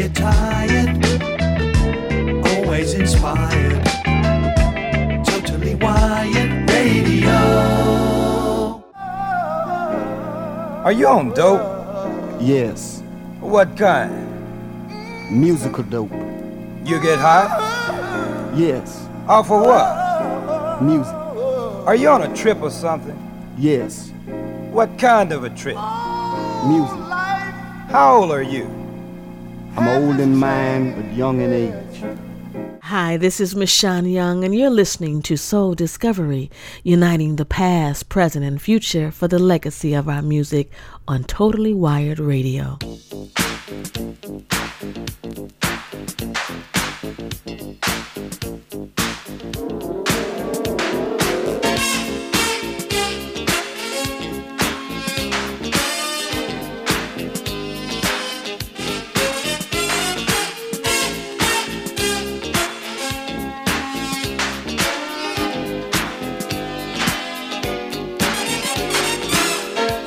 get tired. Always inspired. Totally wired radio. Are you on dope? Yes, What kind? musical dope. You get high? Yes, Off of what? music. Are you on a trip or something? Yes, What kind of a trip? music. How old are you? I'm old in mind, but young in age. Hi, this is Michonne Young, and you're listening to Soul Discovery, uniting the past, present, and future for the legacy of our music on Totally Wired Radio.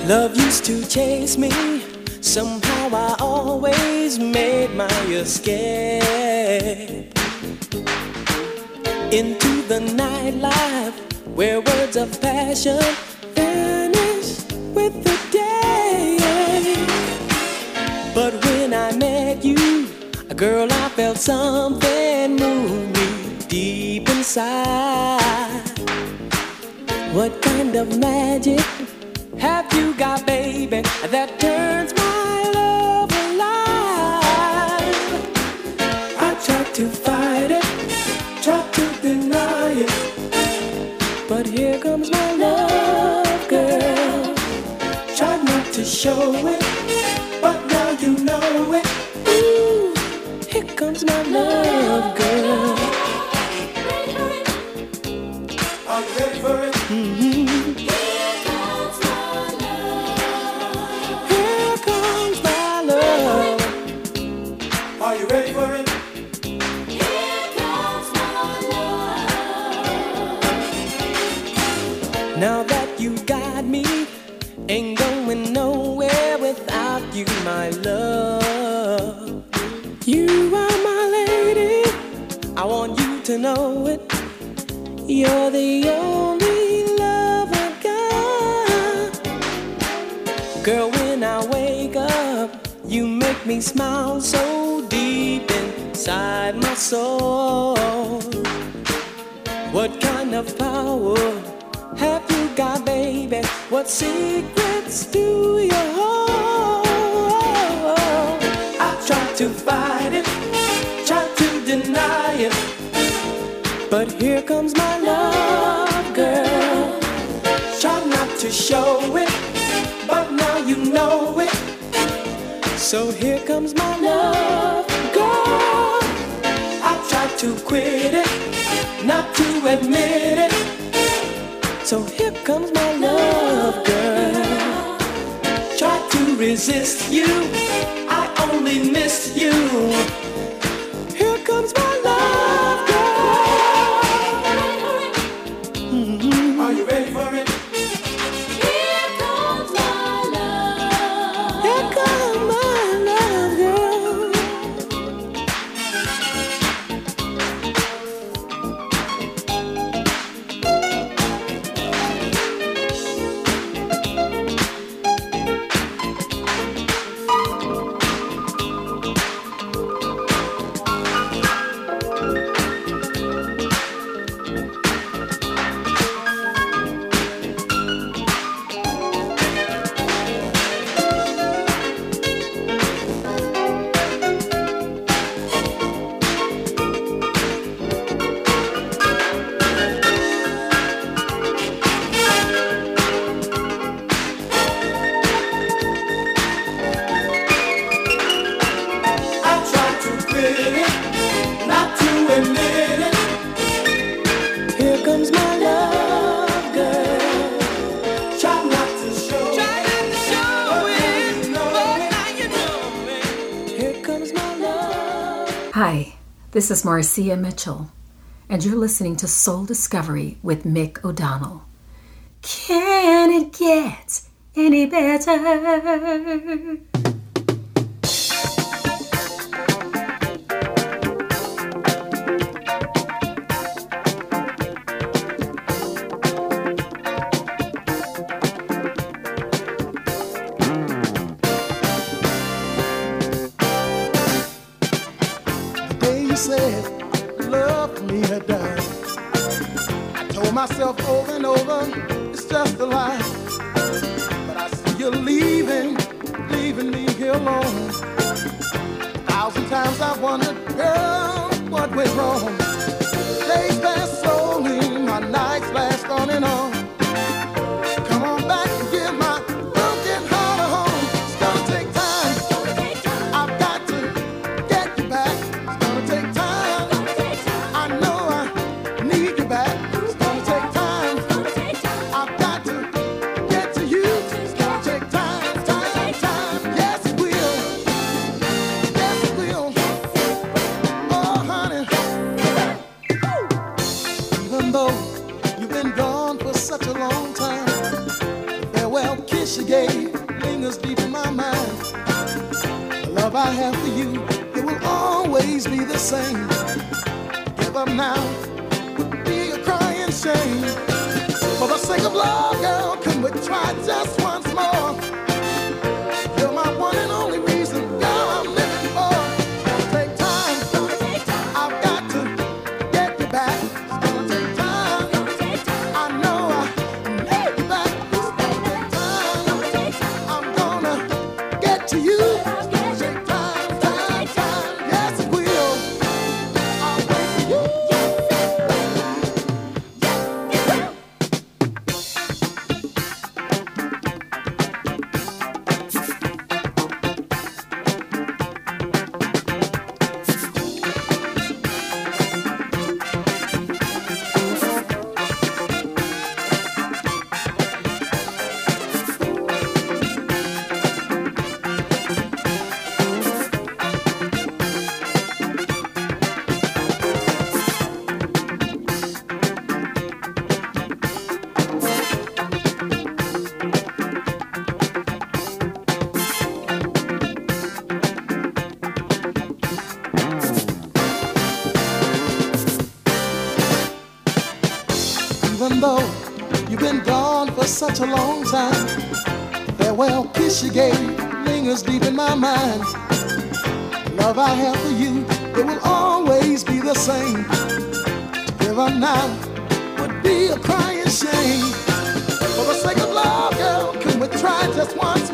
Love used to chase me. Somehow I always made my escape into the nightlife where words of passion vanish with the day. But when I met you, a girl, I felt something move me deep inside. What kind of magic? Have you got, baby, that turns my love alive? I tried to fight it, tried to deny it, but here comes my love, girl. Tried not to show it, to know it. You're the only love I got. Girl, when I wake up, you make me smile so deep inside my soul. What kind of power have you got, baby? What secrets do you hold? I tried to fight it, But here comes my love, girl. Try not to show it, but now you know it. So here comes my love, girl. I tried to quit it, not to admit it. So here comes my love, girl. Try to resist you, I only miss you. This is Marcia Mitchell, and you're listening to Soul Discovery with Mick O'Donnell. Can it get any better? Such a long time. Farewell kiss you gave lingers deep in my mind. Love I have for you, it will always be the same. To give up now would be a crying shame. For the sake of love, girl, can we try just once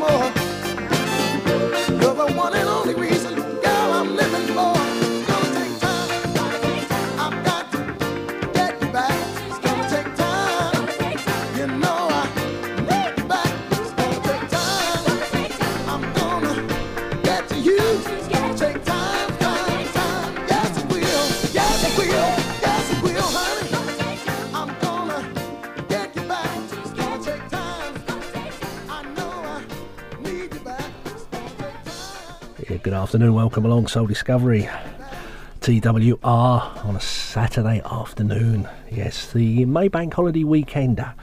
afternoon. Welcome along, Soul Discovery. TWR on a Saturday afternoon. Yes, the Maybank holiday weekender.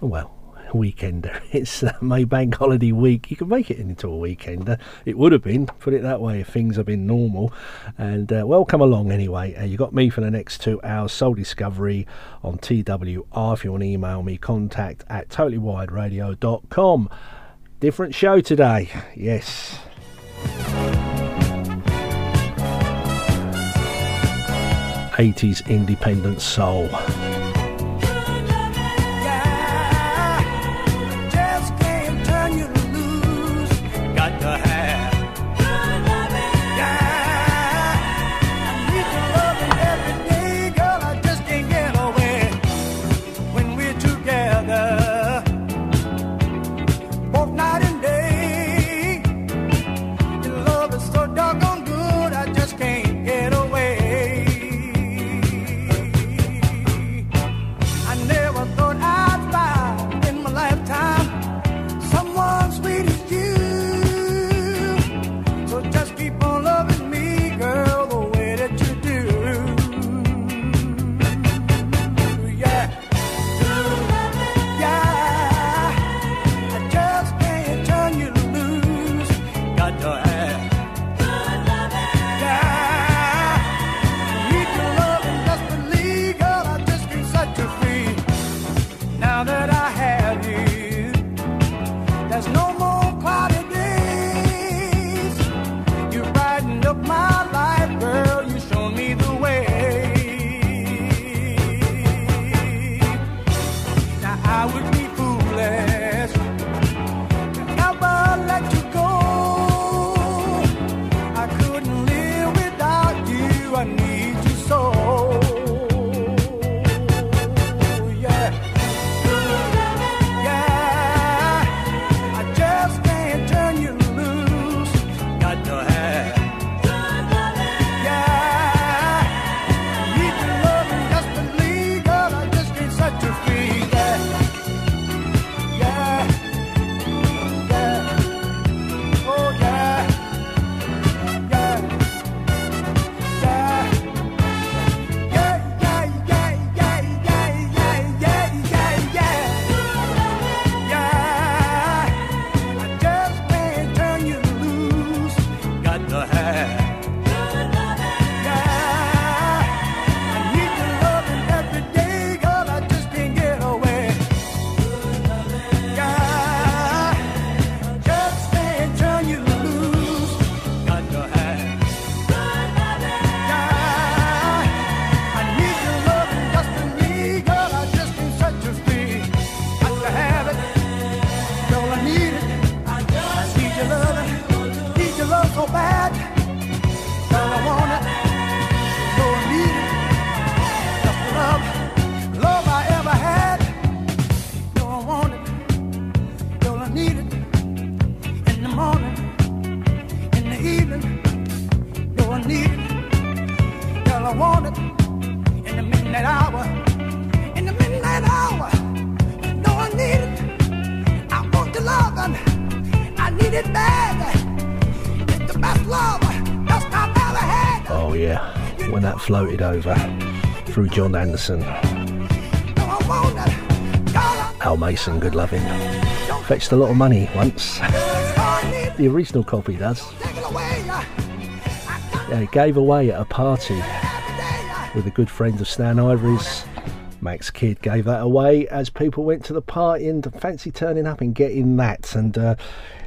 Well, weekender. It's uh, Maybank holiday week. You can make it into a weekender. It would have been, put it that way, if things had been normal. And uh, welcome along anyway. Uh, you got me for the next two hours. Soul Discovery on TWR. If you want to email me, contact at totallywiredradio.com. Different show today. Yes. 80s independent soul. John Anderson, Al Mason, good loving. Fetched a lot of money once. the original copy does. Yeah, he gave away at a party with a good friend of Stan Ivory's. Max Kidd gave that away as people went to the party and fancy turning up and getting that. And uh,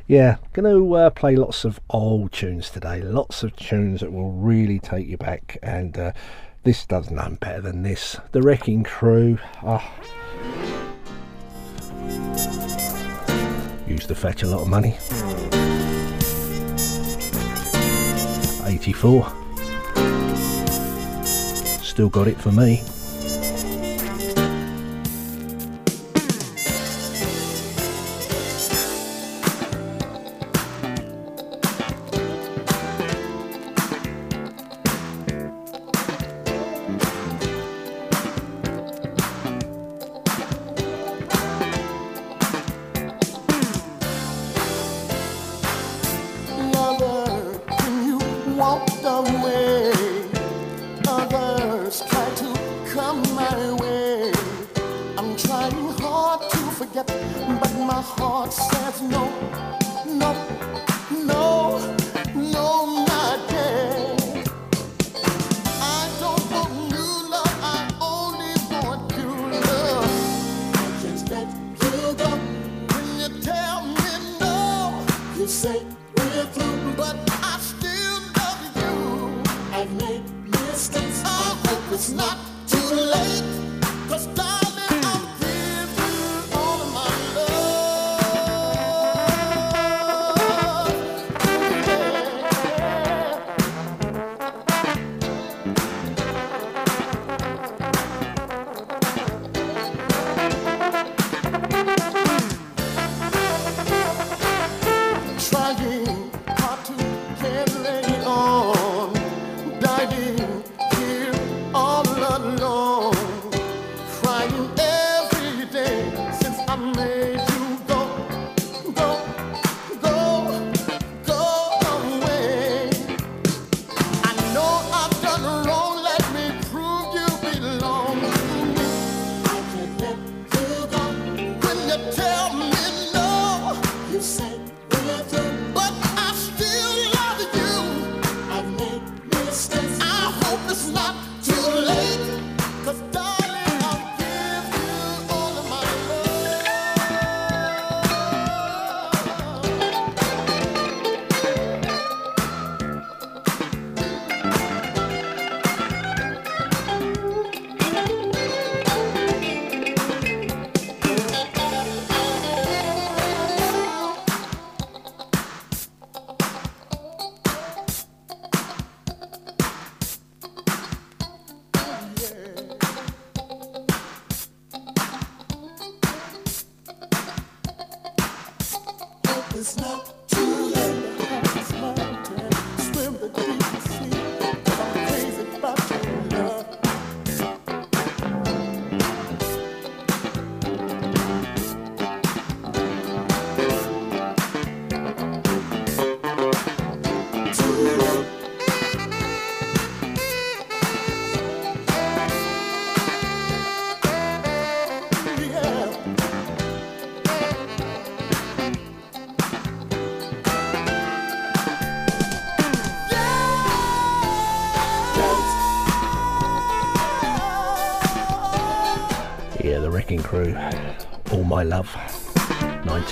yeah, going to uh, play lots of old tunes today. Lots of tunes that will really take you back. And uh, this does none better than this. The Wrecking Crew. Ah. Used to fetch a lot of money. 84. Still got it for me.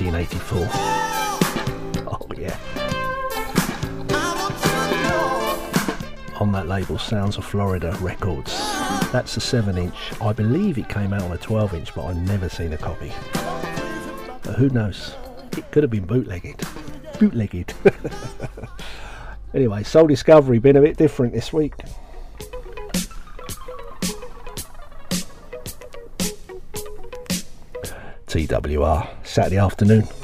1984. Oh, yeah. On that label, Sounds of Florida Records. That's a 7 inch. I believe it came out on a 12 inch, but I've never seen a copy. But who knows? It could have been bootlegged. Bootlegged. anyway, Soul Discovery, been a bit different this week. TWR. Saturday afternoon.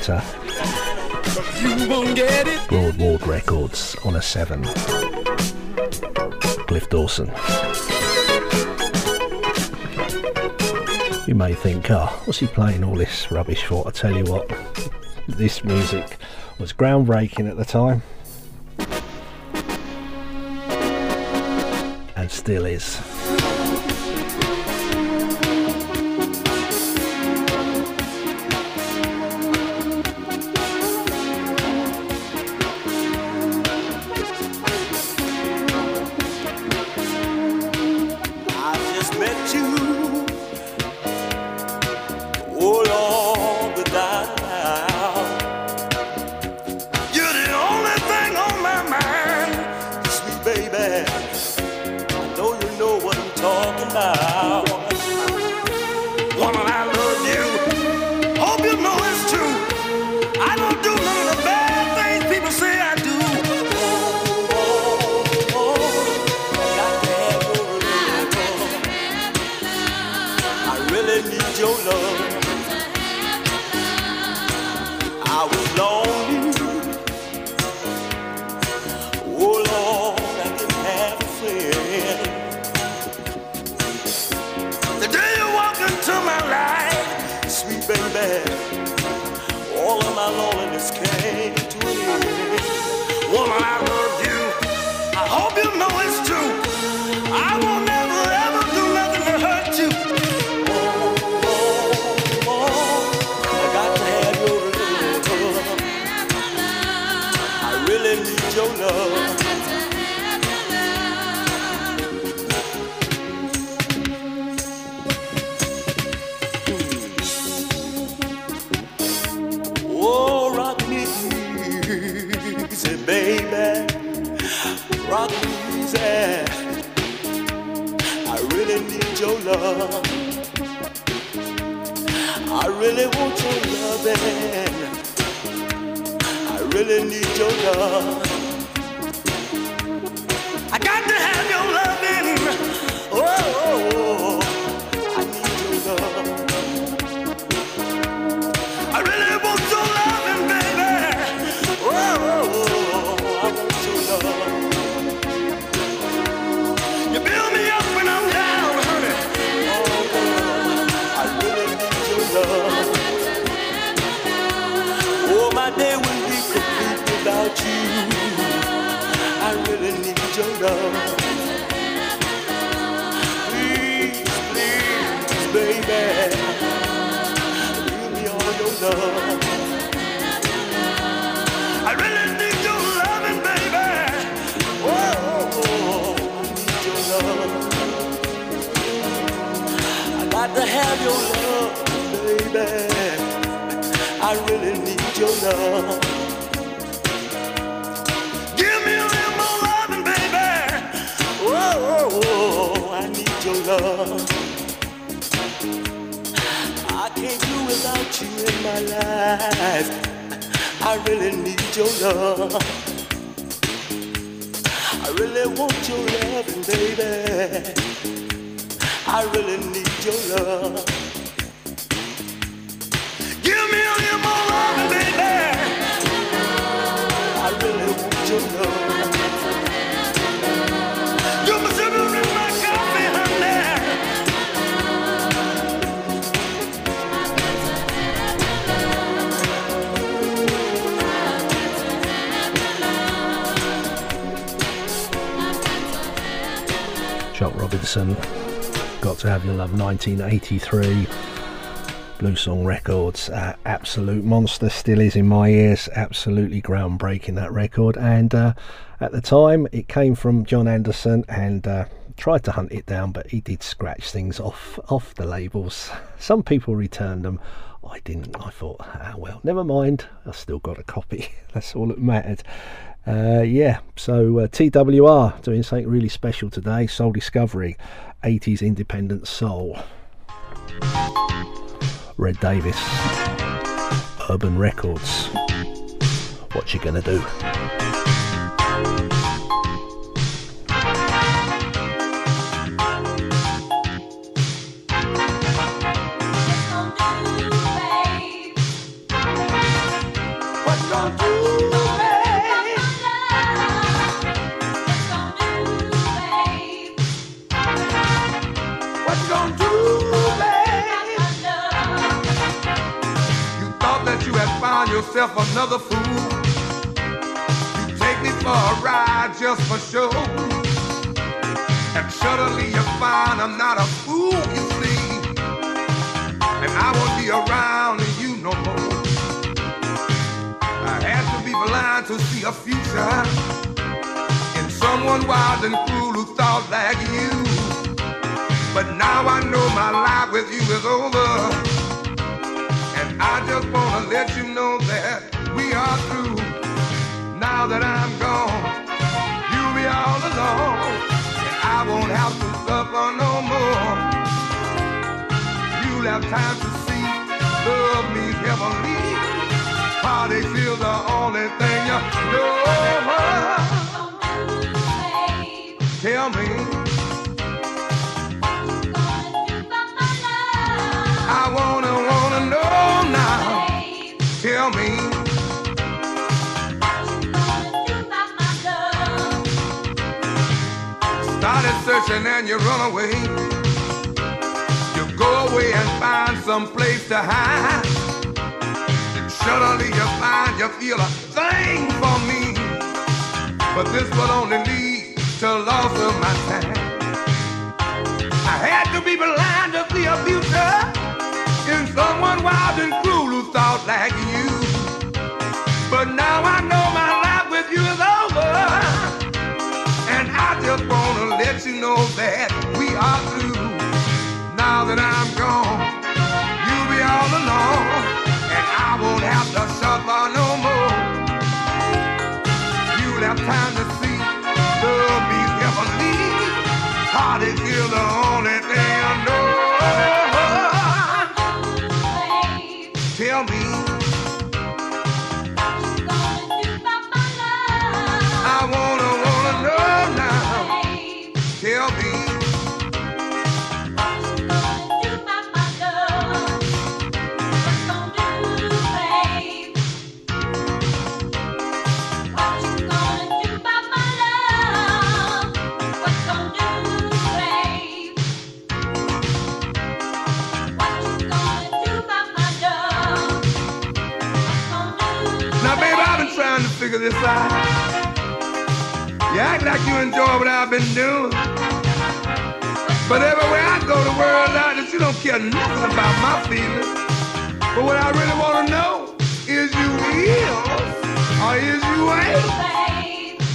better. Broad Ward Records on a 7. Cliff Dawson. You may think, ah, oh, what's he playing all this rubbish for? I tell you what, this music was groundbreaking at the time and still is. 1983. Blue Song Records, uh, absolute monster, still is in my ears. Absolutely groundbreaking that record. And uh, at the time, it came from John Anderson and uh, tried to hunt it down, but he did scratch things off off the labels. Some people returned them. I didn't. I thought, ah, well, never mind. I still got a copy. That's all that mattered. Uh, yeah, so uh, TWR doing something really special today. Soul Discovery, 80s independent soul. Red Davis, Urban Records. What you gonna do? Yourself another fool. You take me for a ride just for show. And suddenly you find I'm not a fool, you see. And I won't be around you no more. I had to be blind to see a future in someone wild and cruel who thought like you. But now I know my life with you is over. I just wanna let you know that we are through. Now that I'm gone, you'll be all alone. And I won't have to suffer no more. You'll have time to see love means heavenly. Heartache is the only thing you know. Tell me, searching and you run away. You go away and find some place to hide. Suddenly you find you feel a thing for me. But this will only lead to loss of my time. I had to be blind to see a future in someone wild and cruel who thought like you. But now I know know that we are through. Now that I'm gone, you'll be all alone, and I won't have to suffer no more. You'll have time to. by. You act like you enjoy what I've been doing. But everywhere I go, the world out that you don't care nothing about my feelings. But what I really want to know is you real or is you ain't?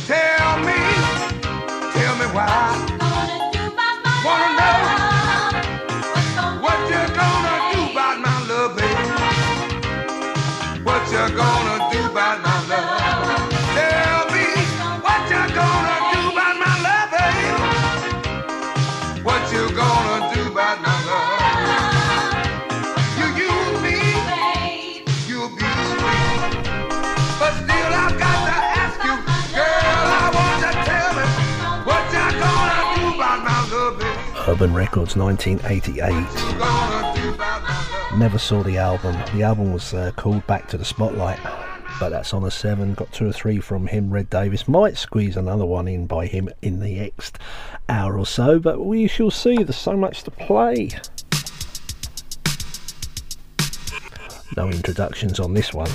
Tell me, tell me why. Wanna know. Urban Records 1988. Never saw the album. The album was uh, called Back to the Spotlight, but that's on a 7. Got two or three from him. Red Davis might squeeze another one in by him in the next hour or so, but we shall see. There's so much to play. No introductions on this one.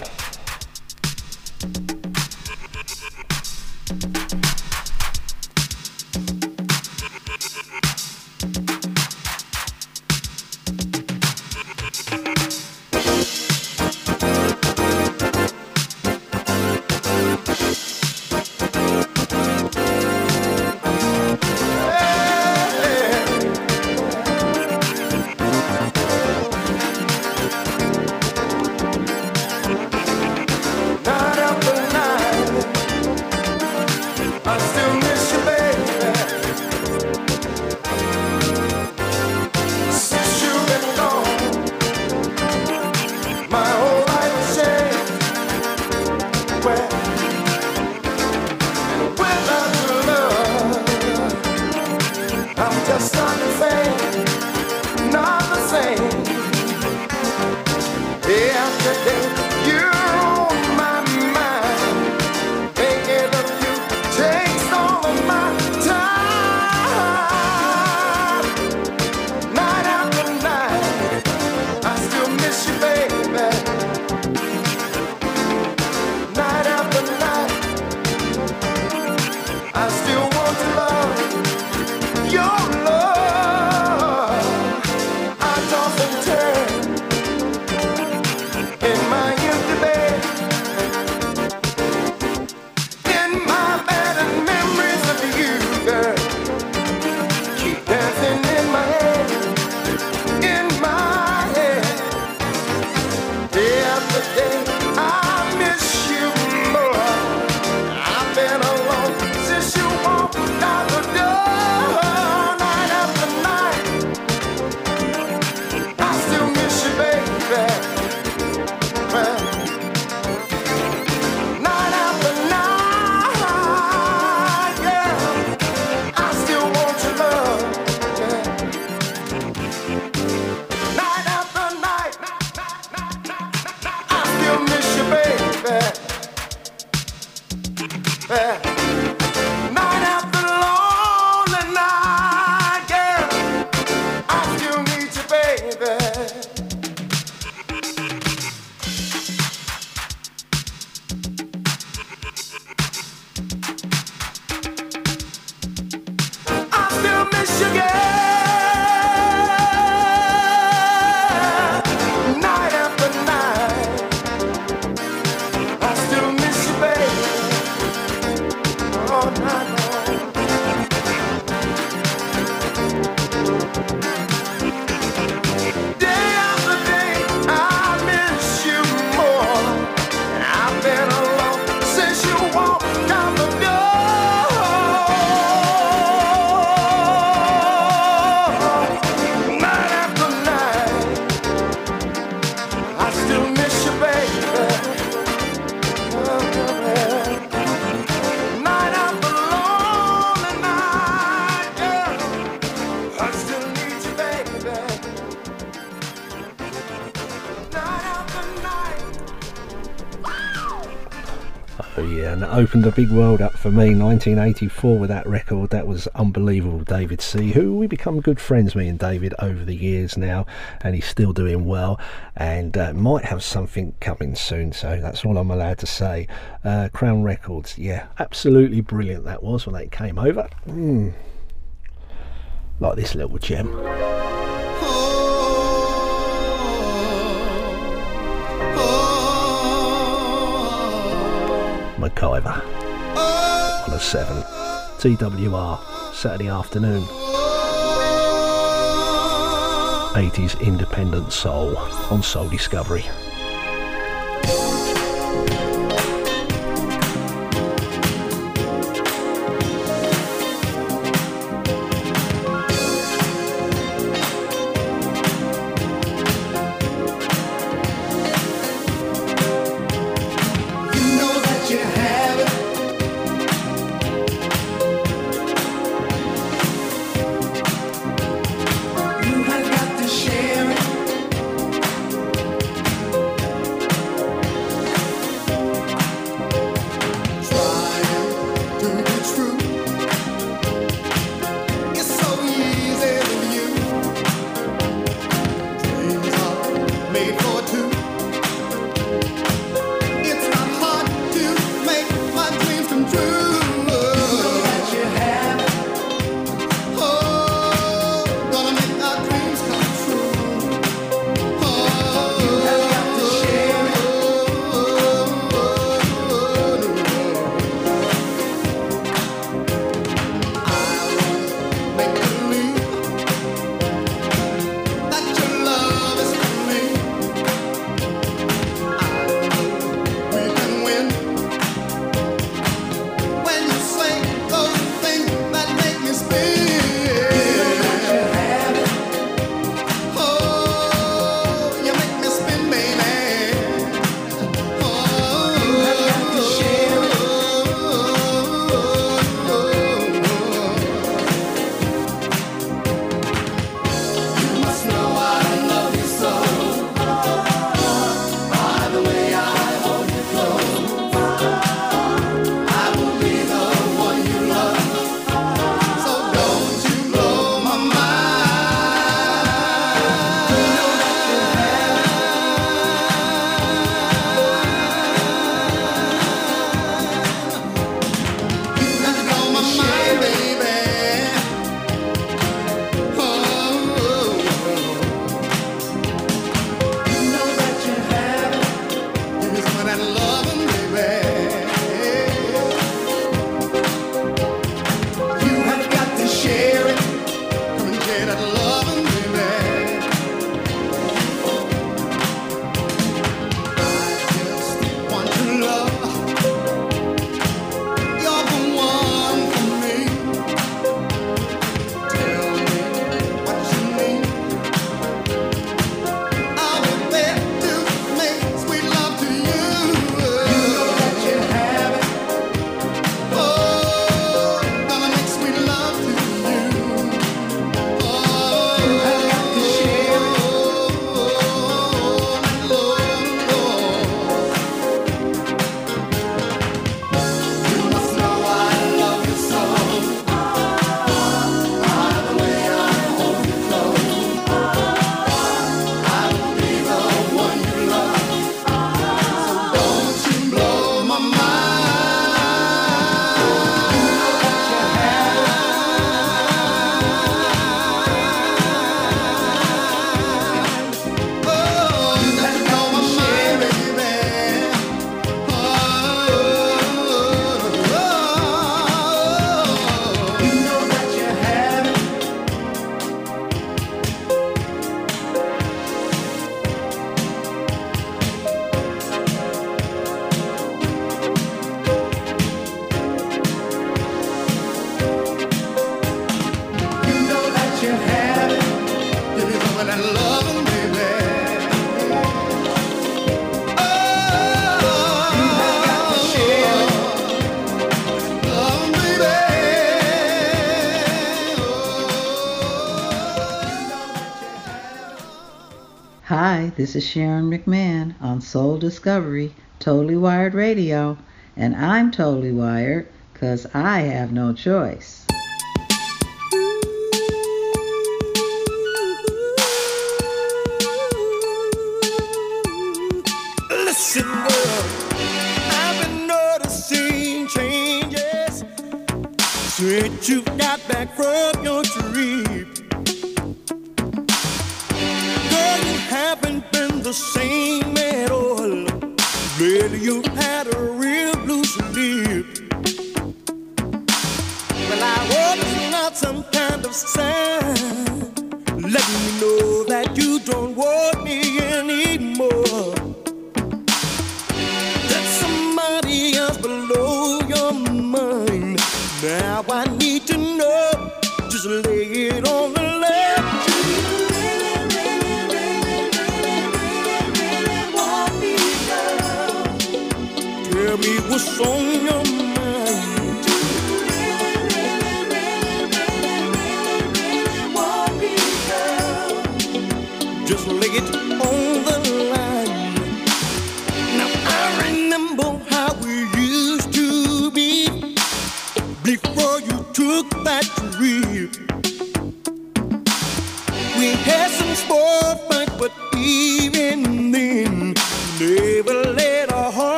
Opened a big world up for me. 1984 with that record. That was unbelievable. David C., who we become good friends, me and David, over the years now, and he's still doing well and uh, might have something coming soon. So that's all I'm allowed to say. Uh, Crown Records, yeah, absolutely brilliant that was when they came over. Mm. Like this little gem. MacGyver on a 7. TWR, Saturday afternoon. 80s independent soul on Soul Discovery. This is Sharon McMahon on Soul Discovery, Totally Wired Radio, And I'm totally wired because I have no choice.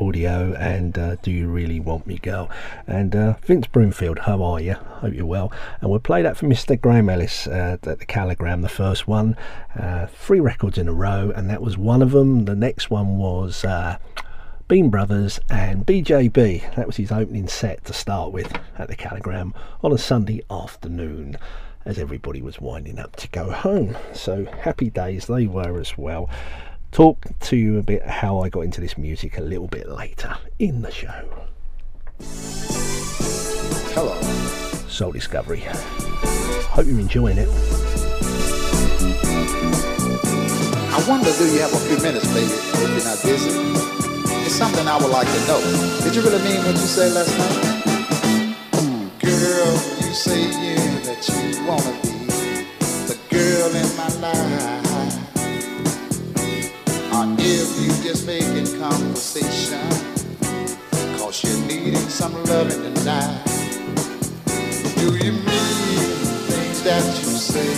Audio. And uh, do you really want me, girl? And uh, Vince Broomfield, how are you? Hope you're well. And we'll play that for Mr. Graham Ellis uh, at the Caligram, the first one. Uh, three records in a row, and that was one of them. The next one was. Uh, Bean Brothers and BJB. That was his opening set to start with at the Caligram on a Sunday afternoon as everybody was winding up to go home. So happy days they were as well. Talk to you a bit how I got into this music a little bit later in the show. Hello. Soul Discovery. Hope you're enjoying it. I wonder, do you have a few minutes, baby, if you're not busy? It's something I would like to know. Did you really mean what you said last night? Hmm, girl, you say yeah, that you wanna be the girl in my life. If you just making conversation, cause you're needing some loving tonight. Do you mean things that you say?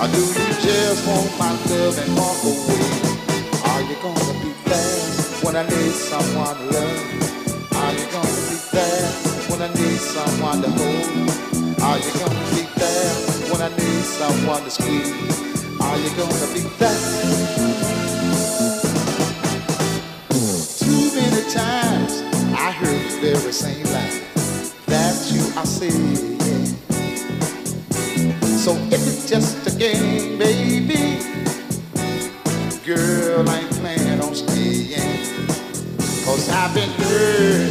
Or do you just want my love and walk away? Are you gonna be fast when I need someone to love? Are you gonna be fast when I need someone to hold? Are you gonna be there when I need someone to squeeze? Are you gonna be there? Times I heard the very same line that you are saying. So if it's just a game, baby, girl, I ain't planning on staying. Cause I've been hurt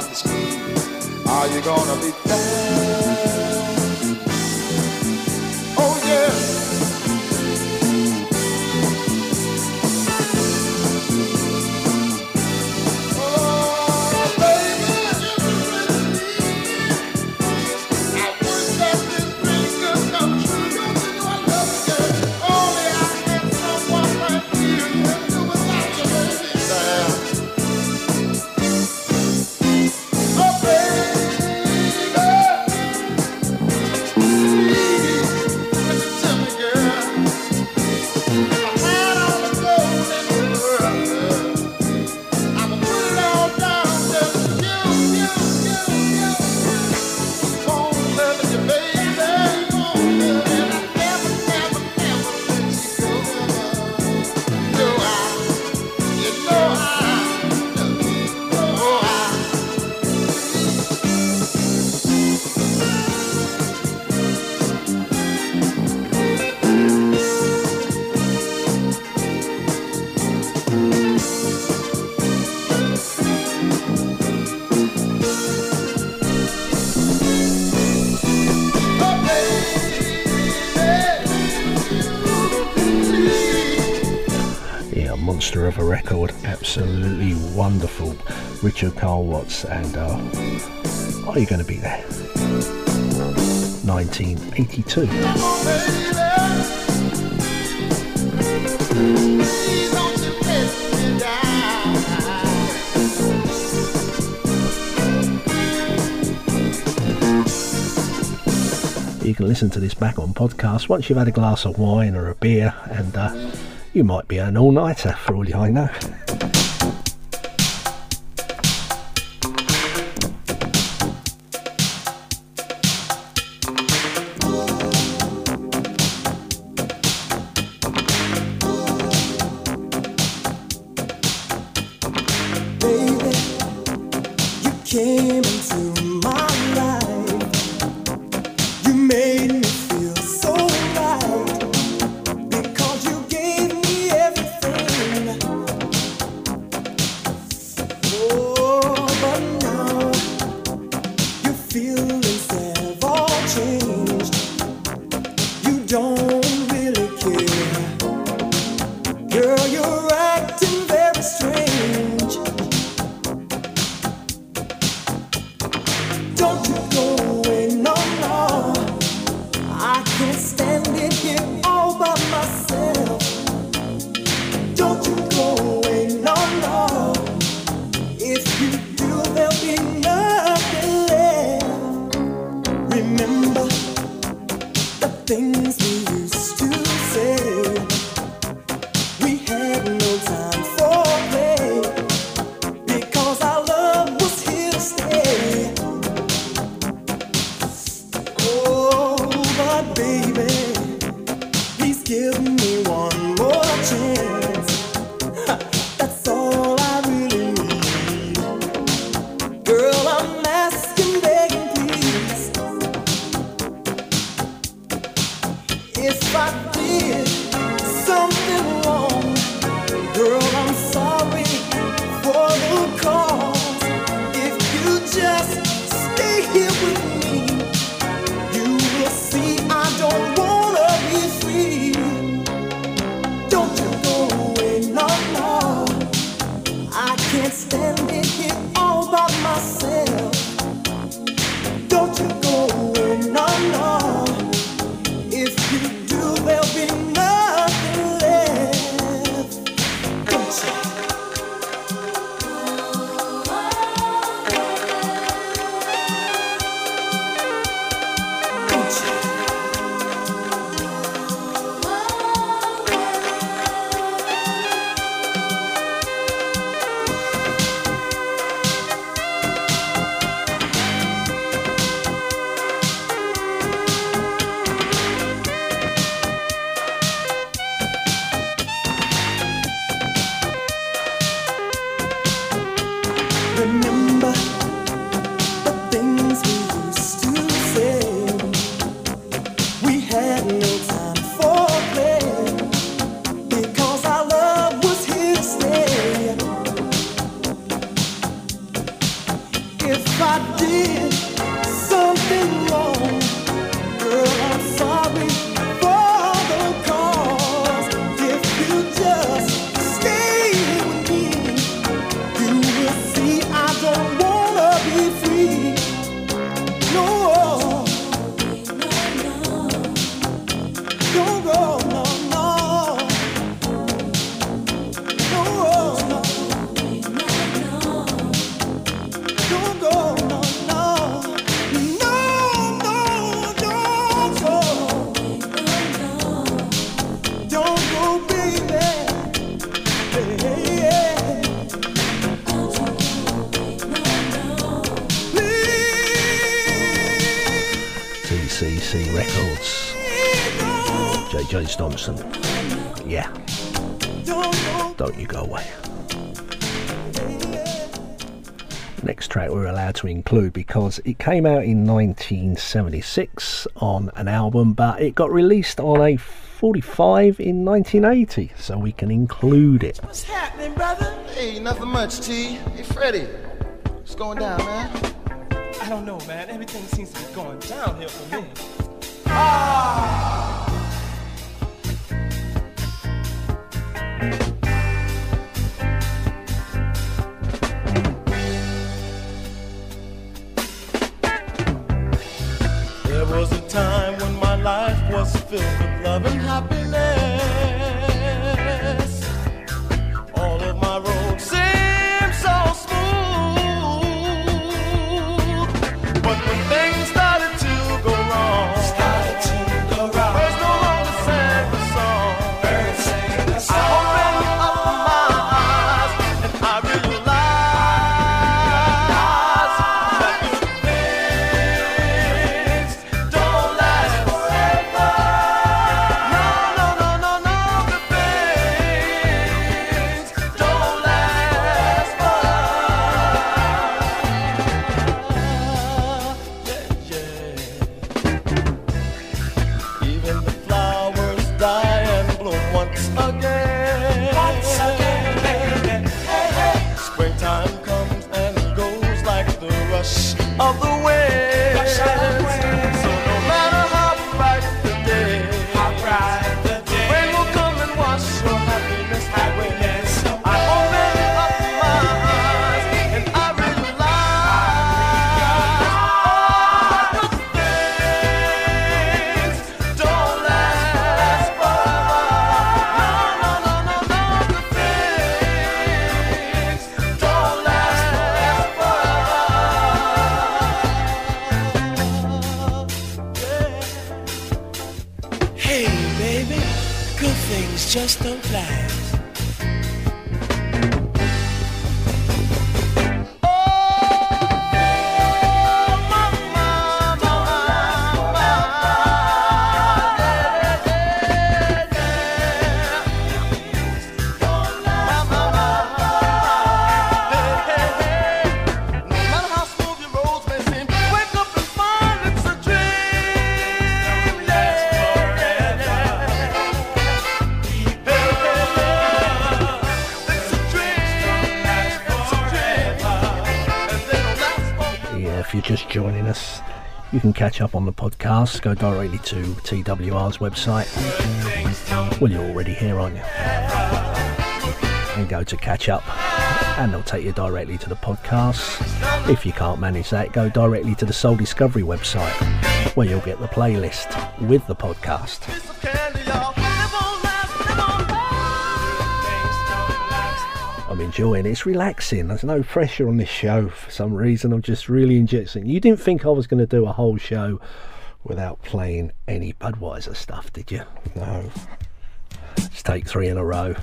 someone to squeeze? Are you gonna be there? Absolutely wonderful. Richard Carl Watts, and uh, are you going to be there? 1982. You can listen to this back on podcast once you've had a glass of wine or a beer, and uh, you might be an all nighter for all you I know. To include because it came out in 1976 on an album, but it got released on a 45 in 1980, so we can include it. What's happening, brother? Hey, nothing much, T. Hey, Freddie. What's going down, man? I don't know, man. Everything seems to be going downhill for me. Ah! Things just don't last. Catch up on the podcast. Go directly to TWR's website. Well, you're already here, aren't you? And go to catch up, and they'll take you directly to the podcast. If you can't manage that, go directly to the Soul Discovery website, where you'll get the playlist with the podcast. Enjoying it. It's relaxing. There's no pressure on this show for some reason. I'm just really enjoying it. You didn't think I was going to do a whole show without playing any Budweiser stuff, did you? No. Let's take three in a row.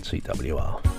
TWR.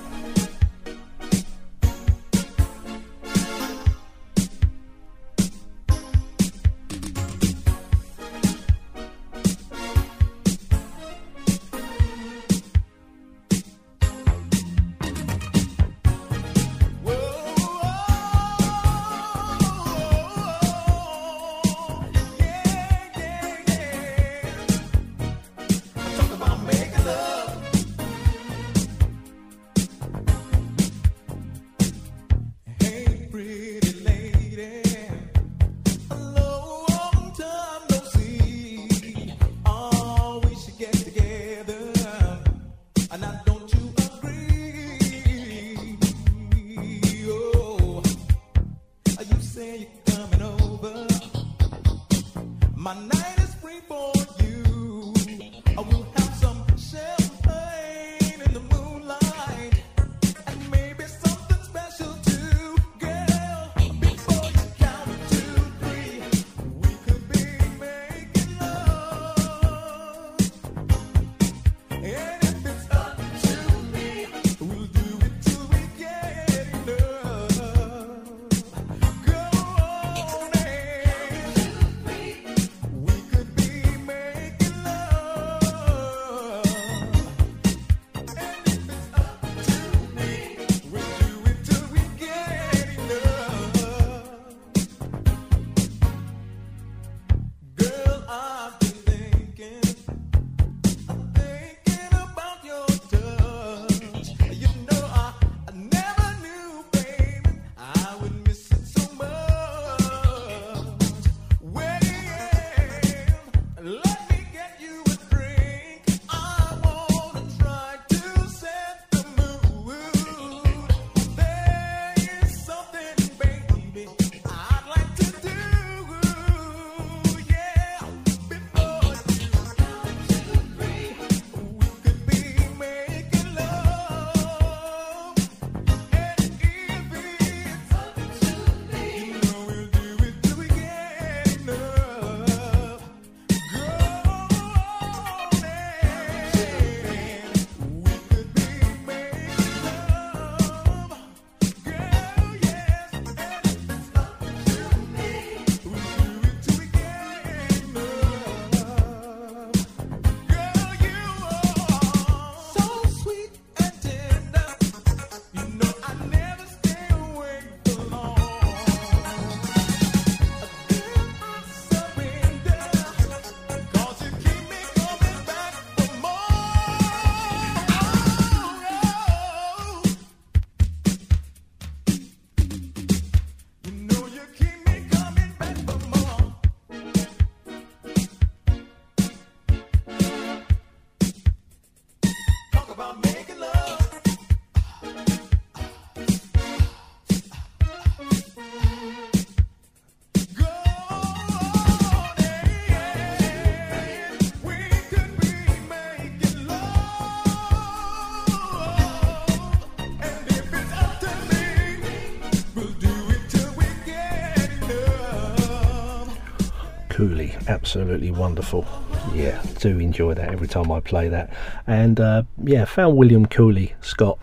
Absolutely wonderful. Yeah, do enjoy that every time I play that. And uh, yeah, found William Cooley Scott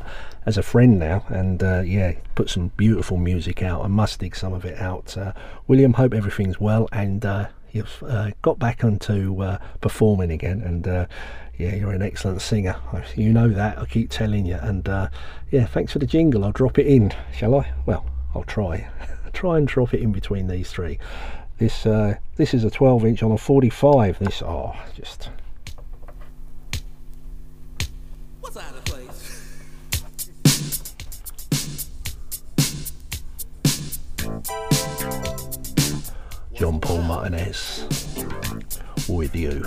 as a friend now, and uh, yeah, put some beautiful music out. I must dig some of it out. Uh, William, hope everything's well, and uh, you've uh, got back onto uh, performing again, and uh, yeah, you're an excellent singer. You know that. I keep telling you, and yeah, thanks for the jingle. I'll drop it in, shall I? Well, I'll try. try and drop it in between these three. This uh, this is a 12 inch on a 45. This oh, just what's that place? John Paul Martinez with you.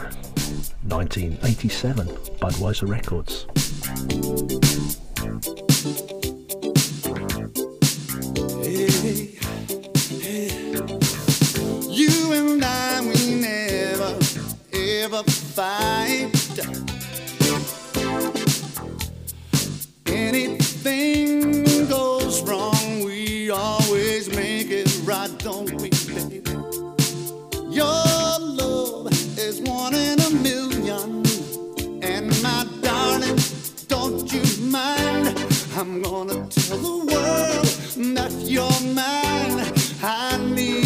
1987, Budweiser Records. Hey. Ever fight. Anything goes wrong, we always make it right, don't we, baby? Your love is one in a million, and my darling, don't you mind? I'm gonna tell the world that you're mine. I need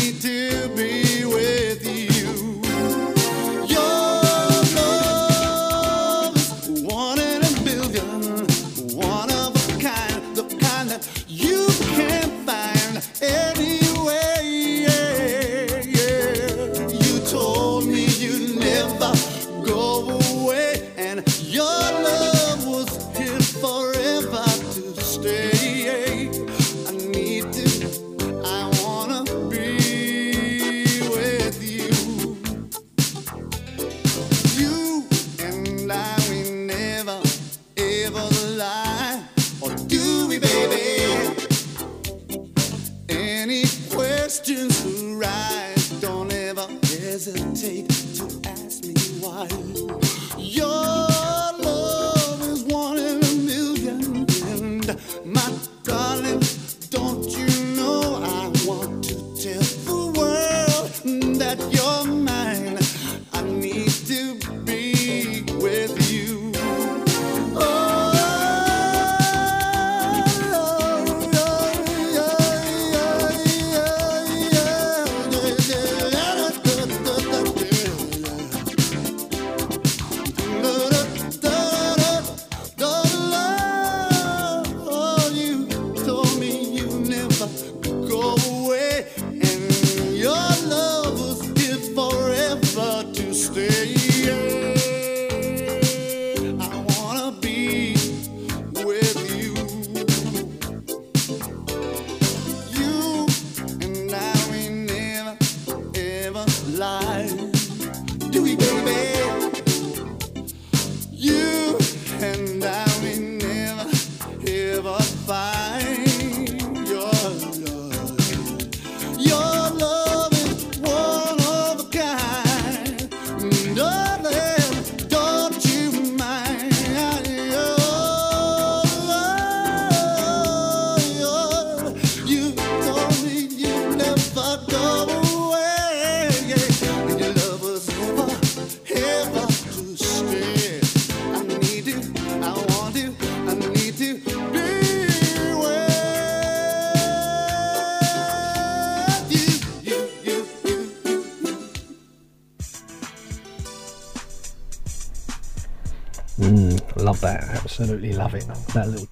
That little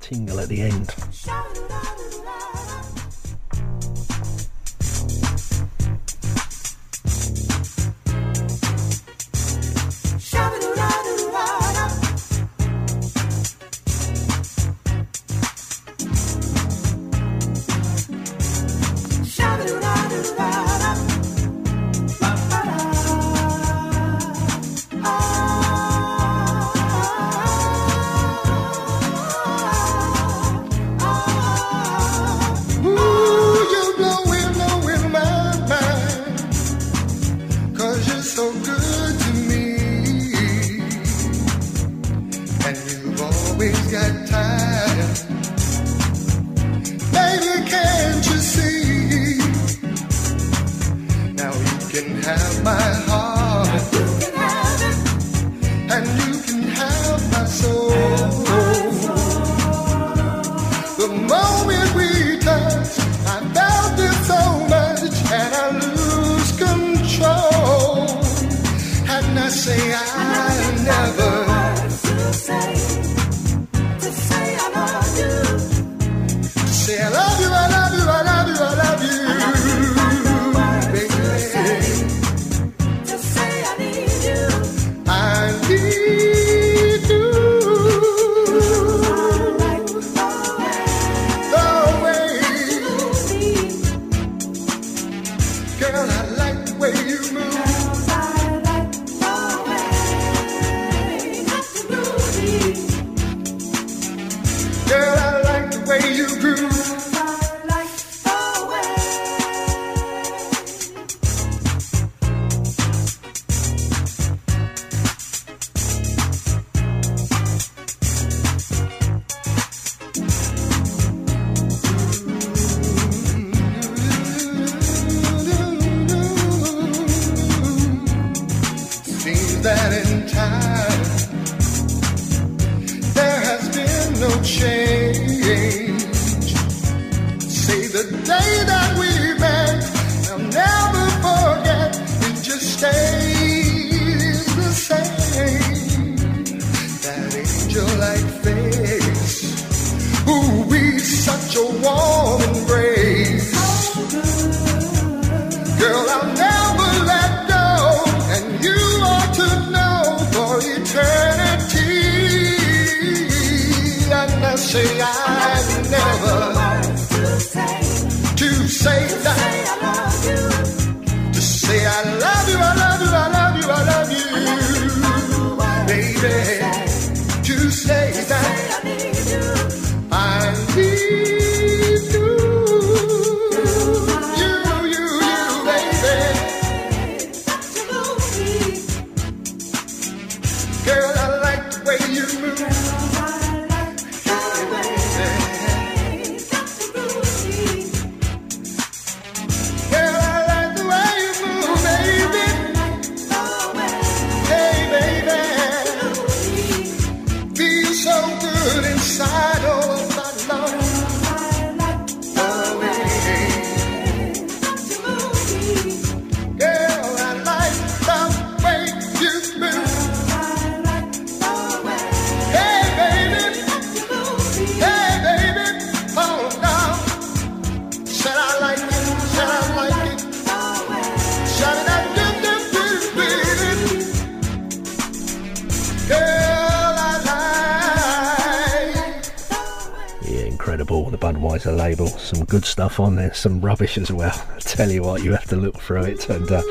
stuff on there, some rubbish as well. I tell you what, you have to look through it. And uh,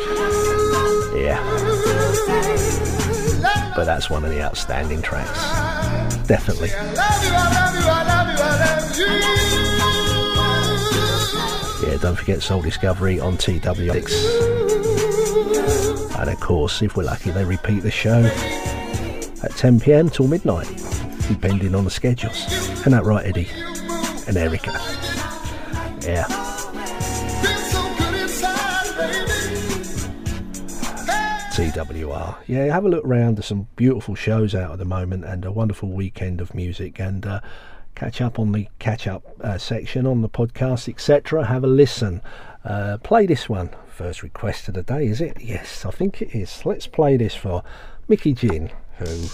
yeah. But that's one of the outstanding tracks. Definitely. Yeah, don't forget Soul Discovery on TW6. And of course, if we're lucky, they repeat the show at 10 pm till midnight, depending on the schedules. Isn't that right, Eddie? And Erica. TWR. Yeah, have a look around. There's some beautiful shows out at the moment and a wonderful weekend of music. And uh, catch up on the catch up uh, section on the podcast, etc. Have a listen. Uh, play this one. First request of the day, is it? Yes, I think it is. Let's play this for Mickey Jin, who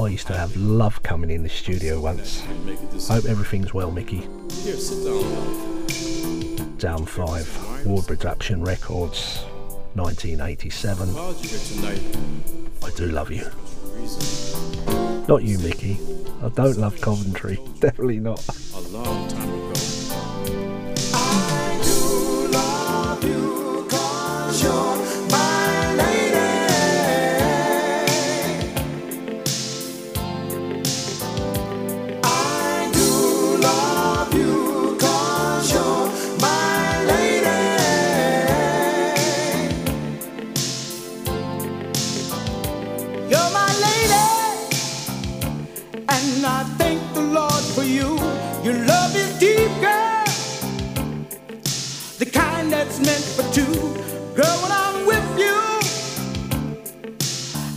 I used to have love coming in the studio once. Hope everything's well, Mickey. Here, sit down. Down 5, Ward Production Records, 1987. How'd you get tonight? I do love you. Not you, Mickey. I don't love Coventry. Definitely not. The kind that's meant for two. Girl, when I'm with you,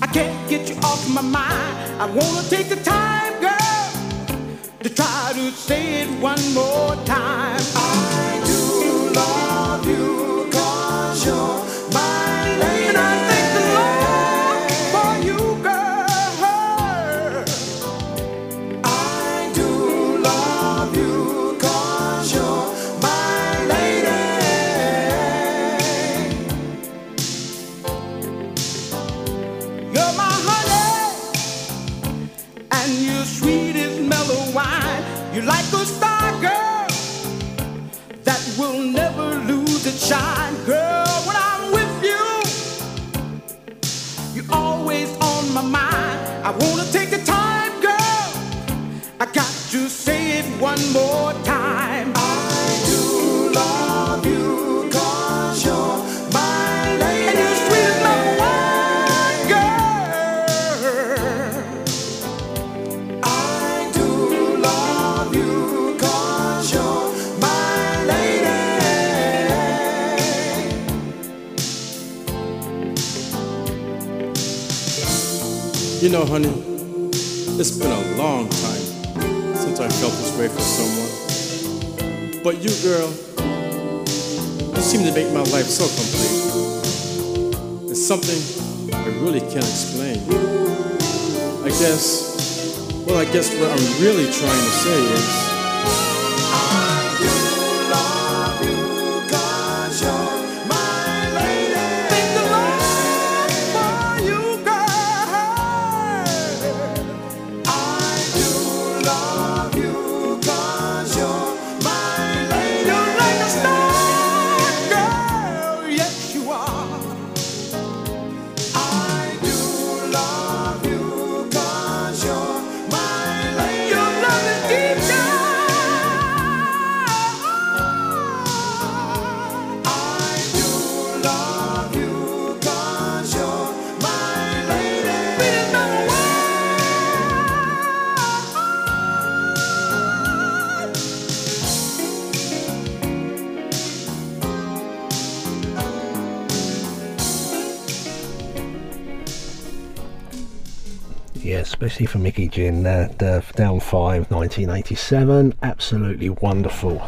I can't get you off my mind. I wanna take the time, girl, to try to say it one more time. I I wanna You know, honey, it's been a long time since I felt this way for someone. But you, girl, you seem to make my life so complete. It's something I really can't explain. I guess, well, I guess what I'm really trying to say is. In uh, down 5 1987. Absolutely wonderful.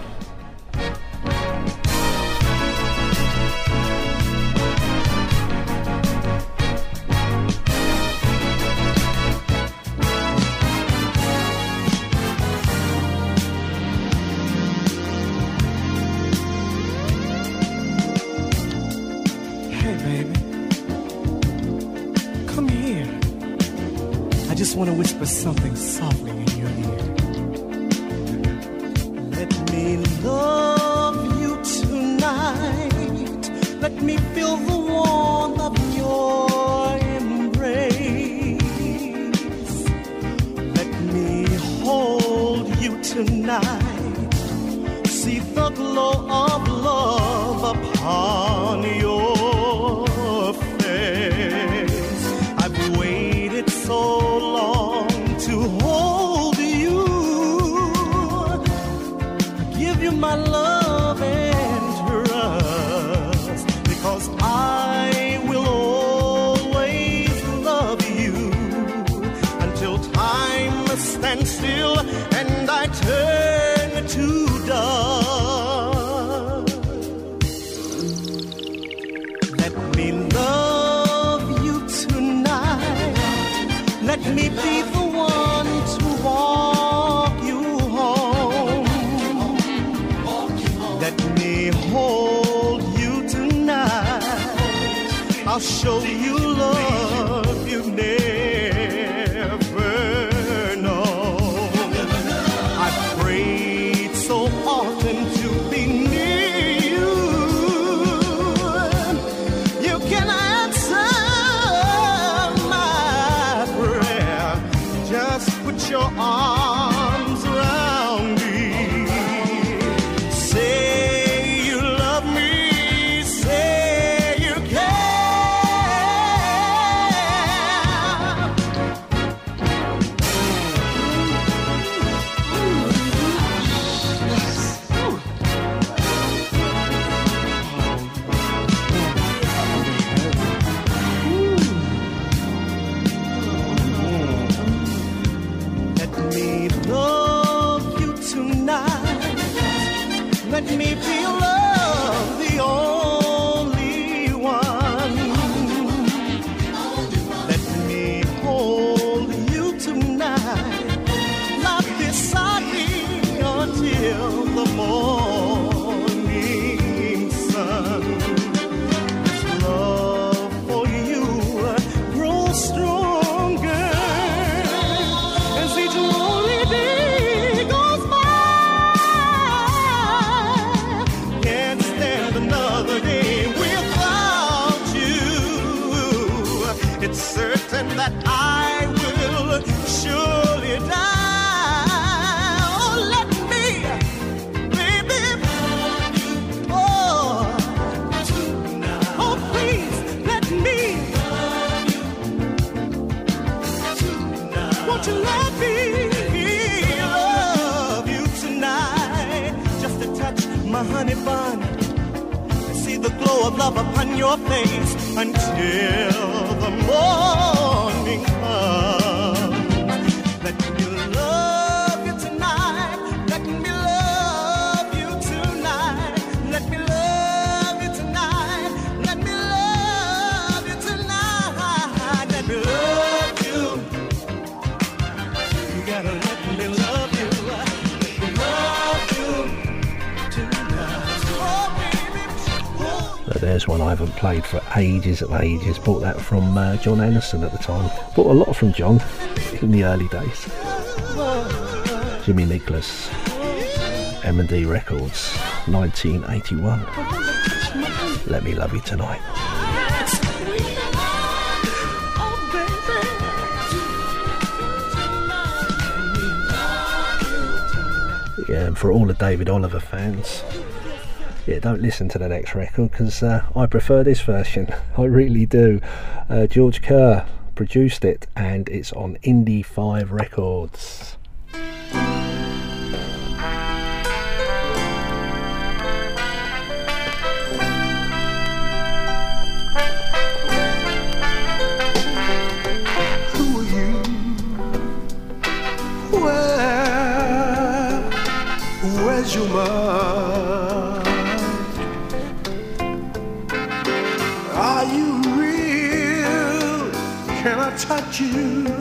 played for ages and ages. Bought that from uh, John Anderson at the time. Bought a lot from John in the early days. Jimmy Nicholas, M&D Records, 1981. Let me love you tonight. Yeah, and for all the David Oliver fans, yeah, don't listen to the next record because uh, I prefer this version. I really do. Uh, George Kerr produced it and it's on Indie 5 Records. you.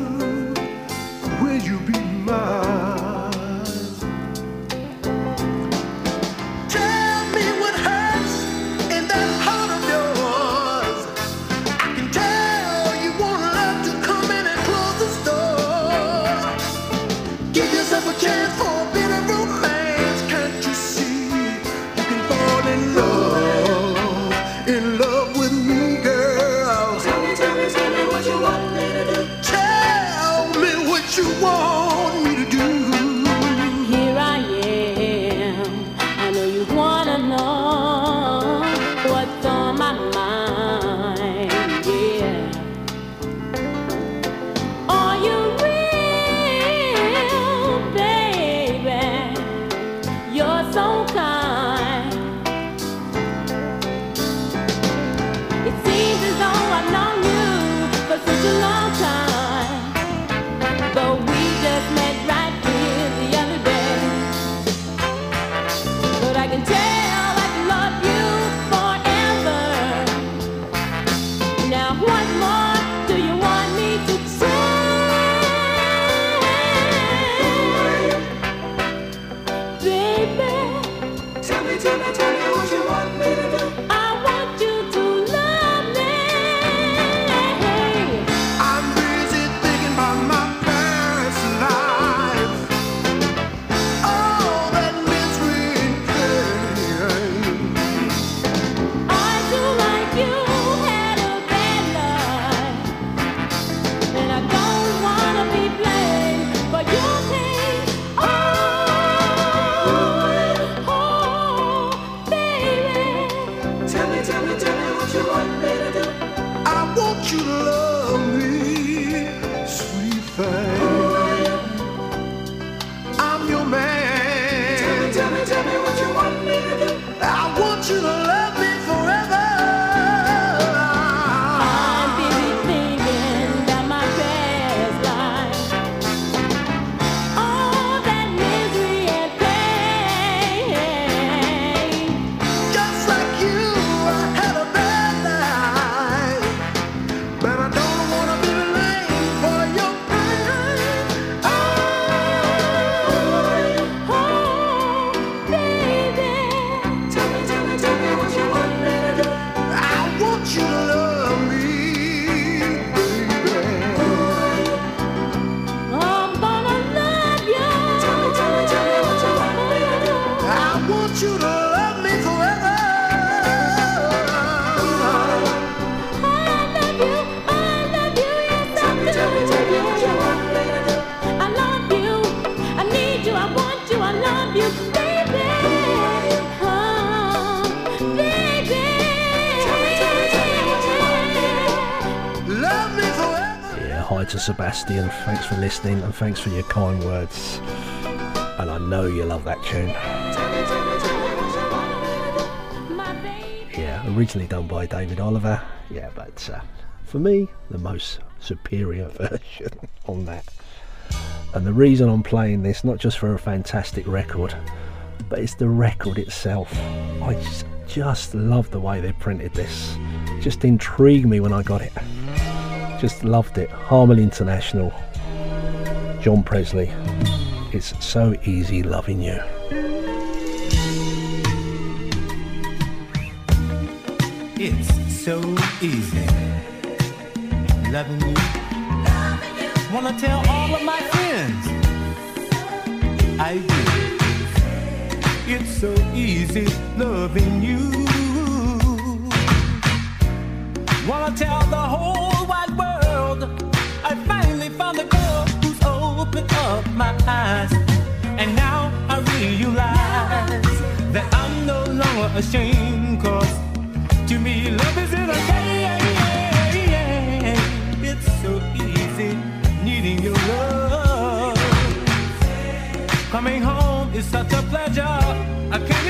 And Thanks for listening and thanks for your kind words. And I know you love that tune. Yeah, originally done by David Oliver. Yeah, but uh, for me, the most superior version on that. And the reason I'm playing this, not just for a fantastic record, but it's the record itself. I just, just love the way they printed this. Just intrigued me when I got it. Just loved it. Harmony International, John Presley. It's so easy loving you. It's so easy loving you. Loving you. Wanna tell all of my friends I do. It's so easy loving you. Wanna tell the whole my eyes. And now I realize that I'm no longer ashamed. Cause to me, love is in a game. It's so easy needing your love. Coming home is such a pleasure. I can't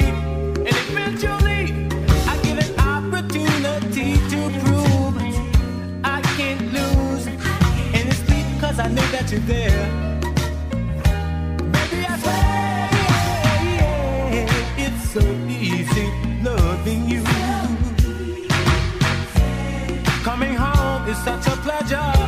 I know that you're there. Baby, I swear it's so easy loving you. Coming home is such a pleasure.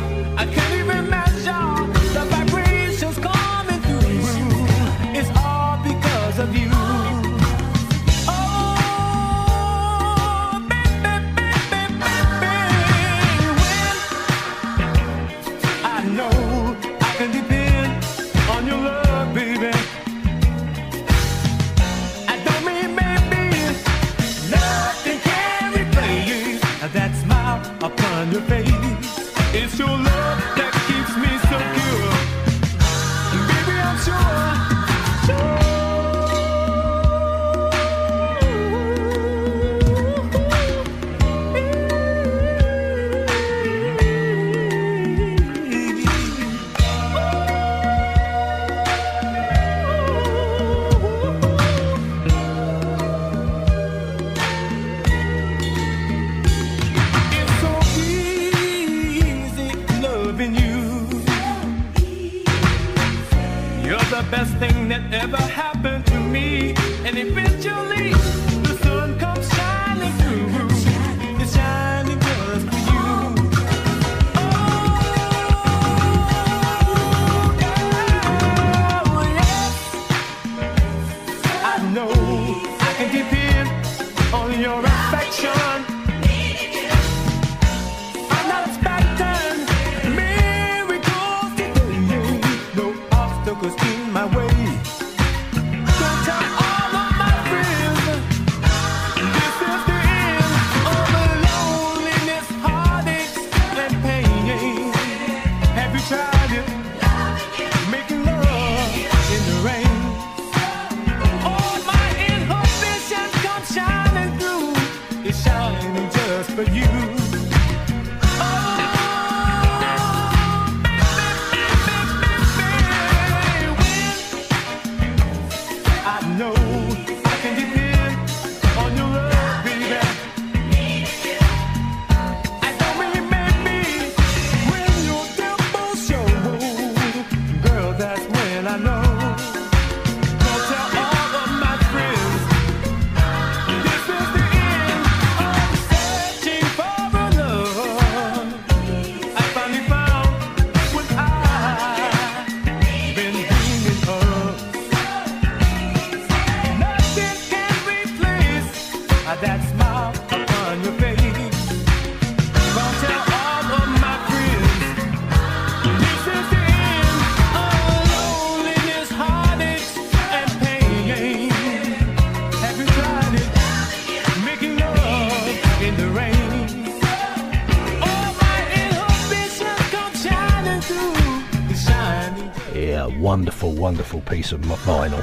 Piece of vinyl.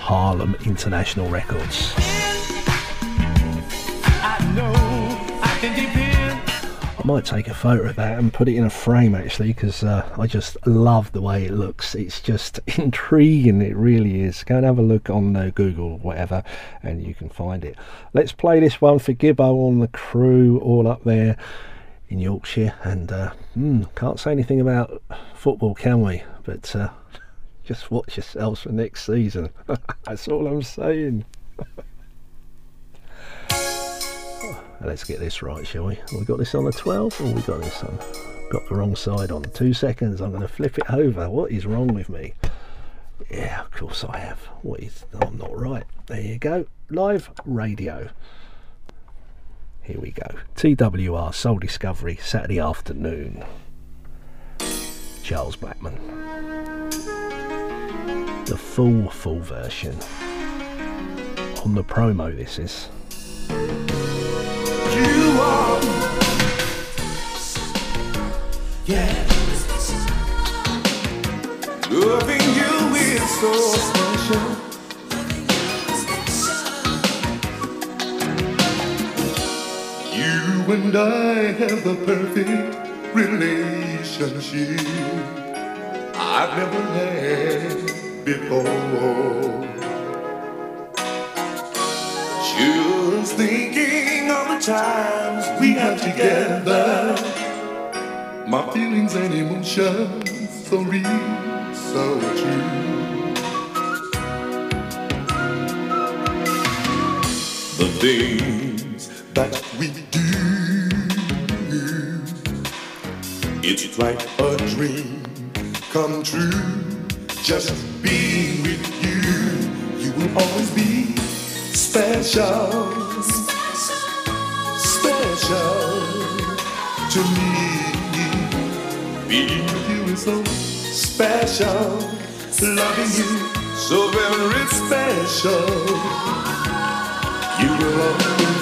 Harlem International Records. I might take a photo of that and put it in a frame actually because uh, I just love the way it looks. It's just intriguing, it really is. Go and have a look on uh, Google or whatever and you can find it. Let's play this one for Gibbo on the crew, all up there in Yorkshire. And uh, hmm, can't say anything about football, can we? But uh, just watch yourselves for next season. That's all I'm saying. Let's get this right, shall we? We got this on the 12th, or we got this on? Got the wrong side on. Two seconds. I'm going to flip it over. What is wrong with me? Yeah, of course I have. What is? I'm not right. There you go. Live radio. Here we go. TWR Soul Discovery Saturday afternoon. Charles Blackman. The full, full version. On the promo, this is. You are. Yeah. Loving you is so special. And I have the perfect relationship I've never had before. Just thinking of the times we had together. My feelings and emotions so real, so true. The things that we do, it's like a dream come true. Just being with you, you will always be special, special to me. Being with you is so special, loving you so very special. You will always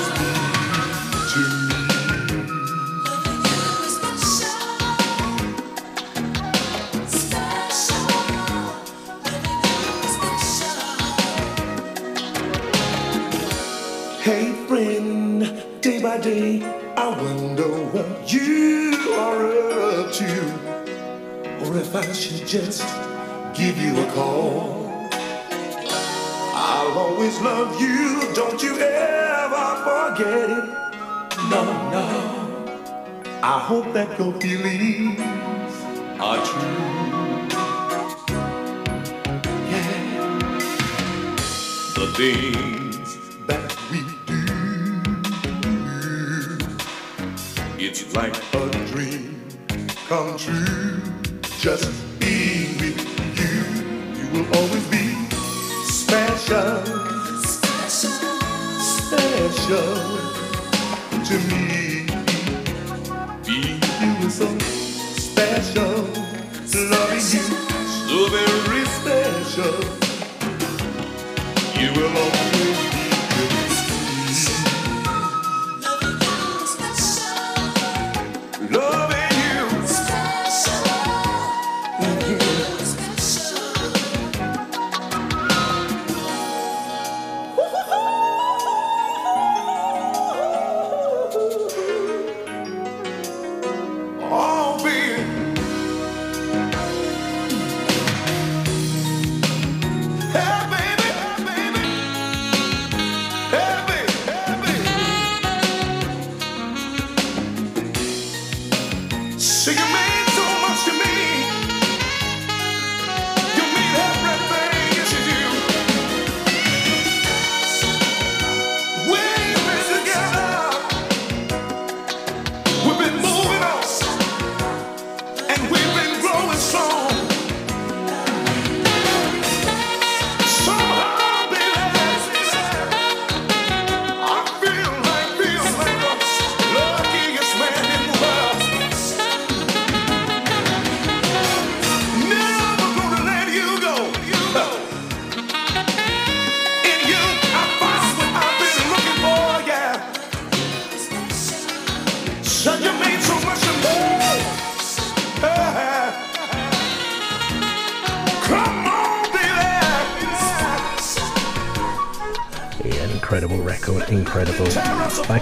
if I should just give you a call. I'll always love you, don't you ever forget it. No, no. I hope that your feelings are true. Yeah. The things that we do, it's like a dream come true. Just being with you, you will always be special, special to me. Being with you is so special, loving you so very special. You will always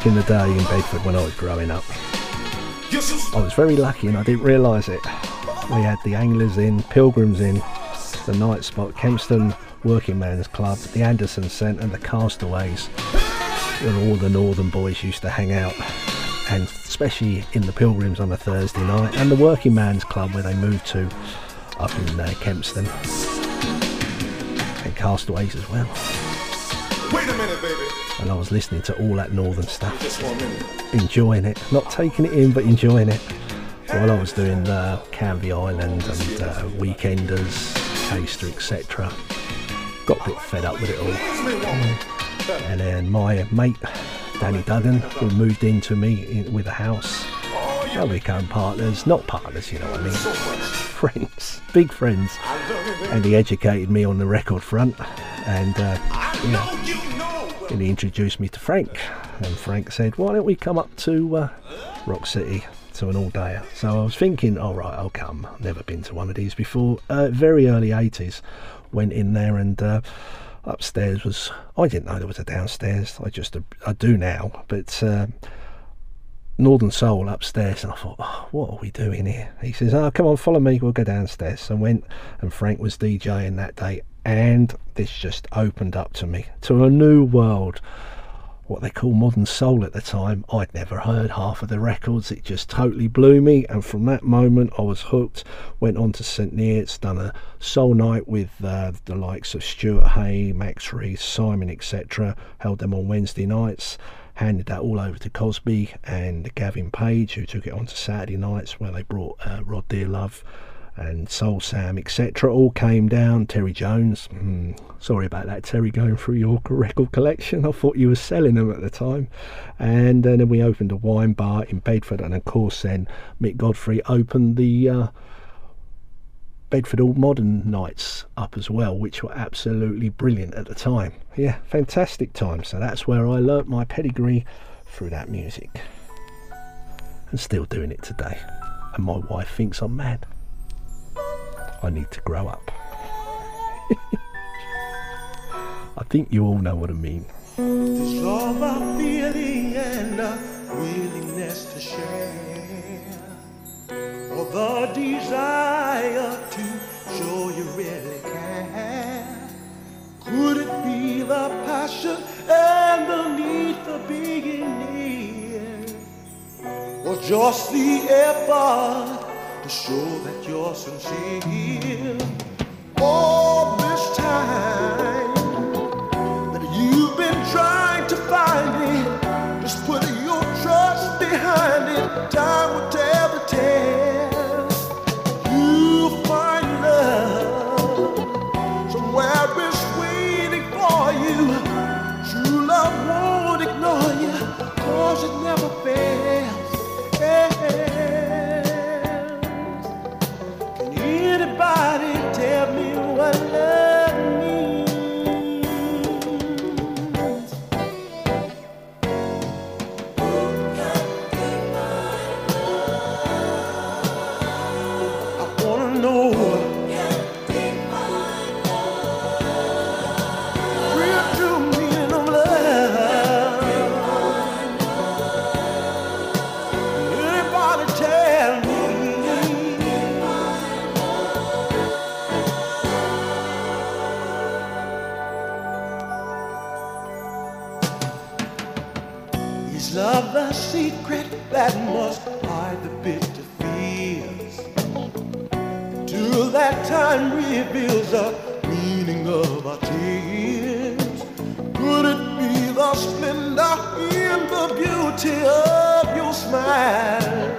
In the day in Bedford when I was growing up, I was very lucky and I didn't realise it. We had the Anglers in, Pilgrims in, the Night Spot, Kempston Working Man's Club, the Anderson Centre, and the Castaways, where all the Northern boys used to hang out. And especially in the Pilgrims on a Thursday night, and the Working Man's Club where they moved to up in uh, Kempston, and Castaways as well. And I was listening to all that Northern stuff enjoying it, not taking it in, but enjoying it. While I was doing uh, Canvey Island and uh, Weekenders, Caister, etc. Got a bit fed up with it all. And then my mate, Danny Duggan, who moved into me in, with a house, I became partners, not partners, you know what I mean, friends, big friends. And he educated me on the record front, and uh, yeah, and he introduced me to Frank. And Frank said, "Why don't we come up to uh, Rock City to an all-dayer?" So I was thinking, "All right, I'll come. Never been to one of these before." Uh, very early '80s, went in there and. Uh, upstairs was I didn't know there was a downstairs. I just I do now, but uh, Northern Soul upstairs, and I thought, oh, what are we doing here? He says, "Oh, come on, follow me. We'll go downstairs." I went, and Frank was DJing that day, and this just opened up to me to a new world. What they call modern soul at the time. I'd never heard half of the records. It just totally blew me, and from that moment, I was hooked. Went on to St Neots, done a soul night with uh, the likes of Stuart Hay, Max Reese, Simon, etc. Held them on Wednesday nights handed that all over to Cosby and Gavin Page, who took it on to Saturday nights, where they brought uh, Rod Dearlove and Soul Sam, etc. All came down. Terry Jones, mm, sorry about that, Terry, going through your record collection. I thought you were selling them at the time. And uh, then we opened a wine bar in Bedford, and of course, then Mick Godfrey opened the. Uh, Bedford All Modern nights up as well, which were absolutely brilliant at the time. Yeah, fantastic time. So that's where I learnt my pedigree through that music. And still doing it today. And my wife thinks I'm mad. I need to grow up. I think you all know what I mean. It's all about feeling and a willingness to share. Or the desire to show you really care. Could it be the passion and the need for being near? Or just the effort to show that you're sincere? All this time that you've been trying to find it, just put your trust behind it. Time will tell the tale. Time reveals the meaning of our tears. Could it be the splendor in the beauty of your smile?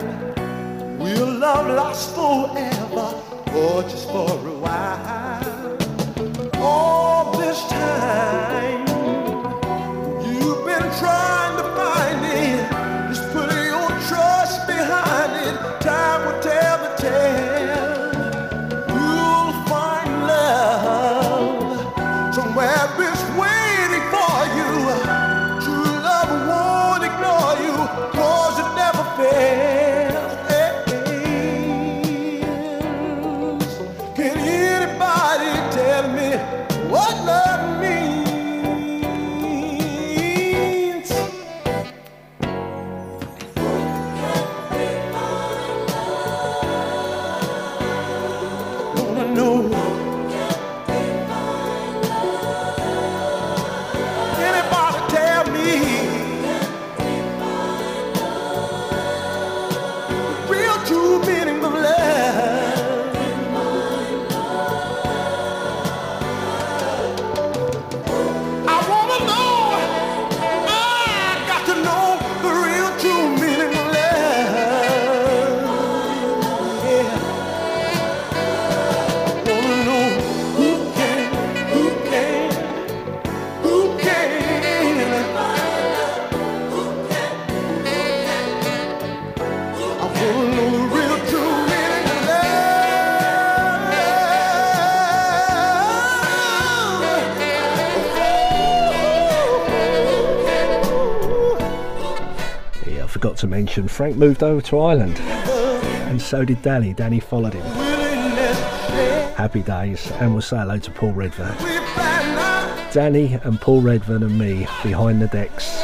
Will love last forever or just for a while? All this time Frank moved over to Ireland, and so did Danny. Danny followed him. Happy days, and we'll say hello to Paul Redfern. Danny and Paul Redfern and me behind the decks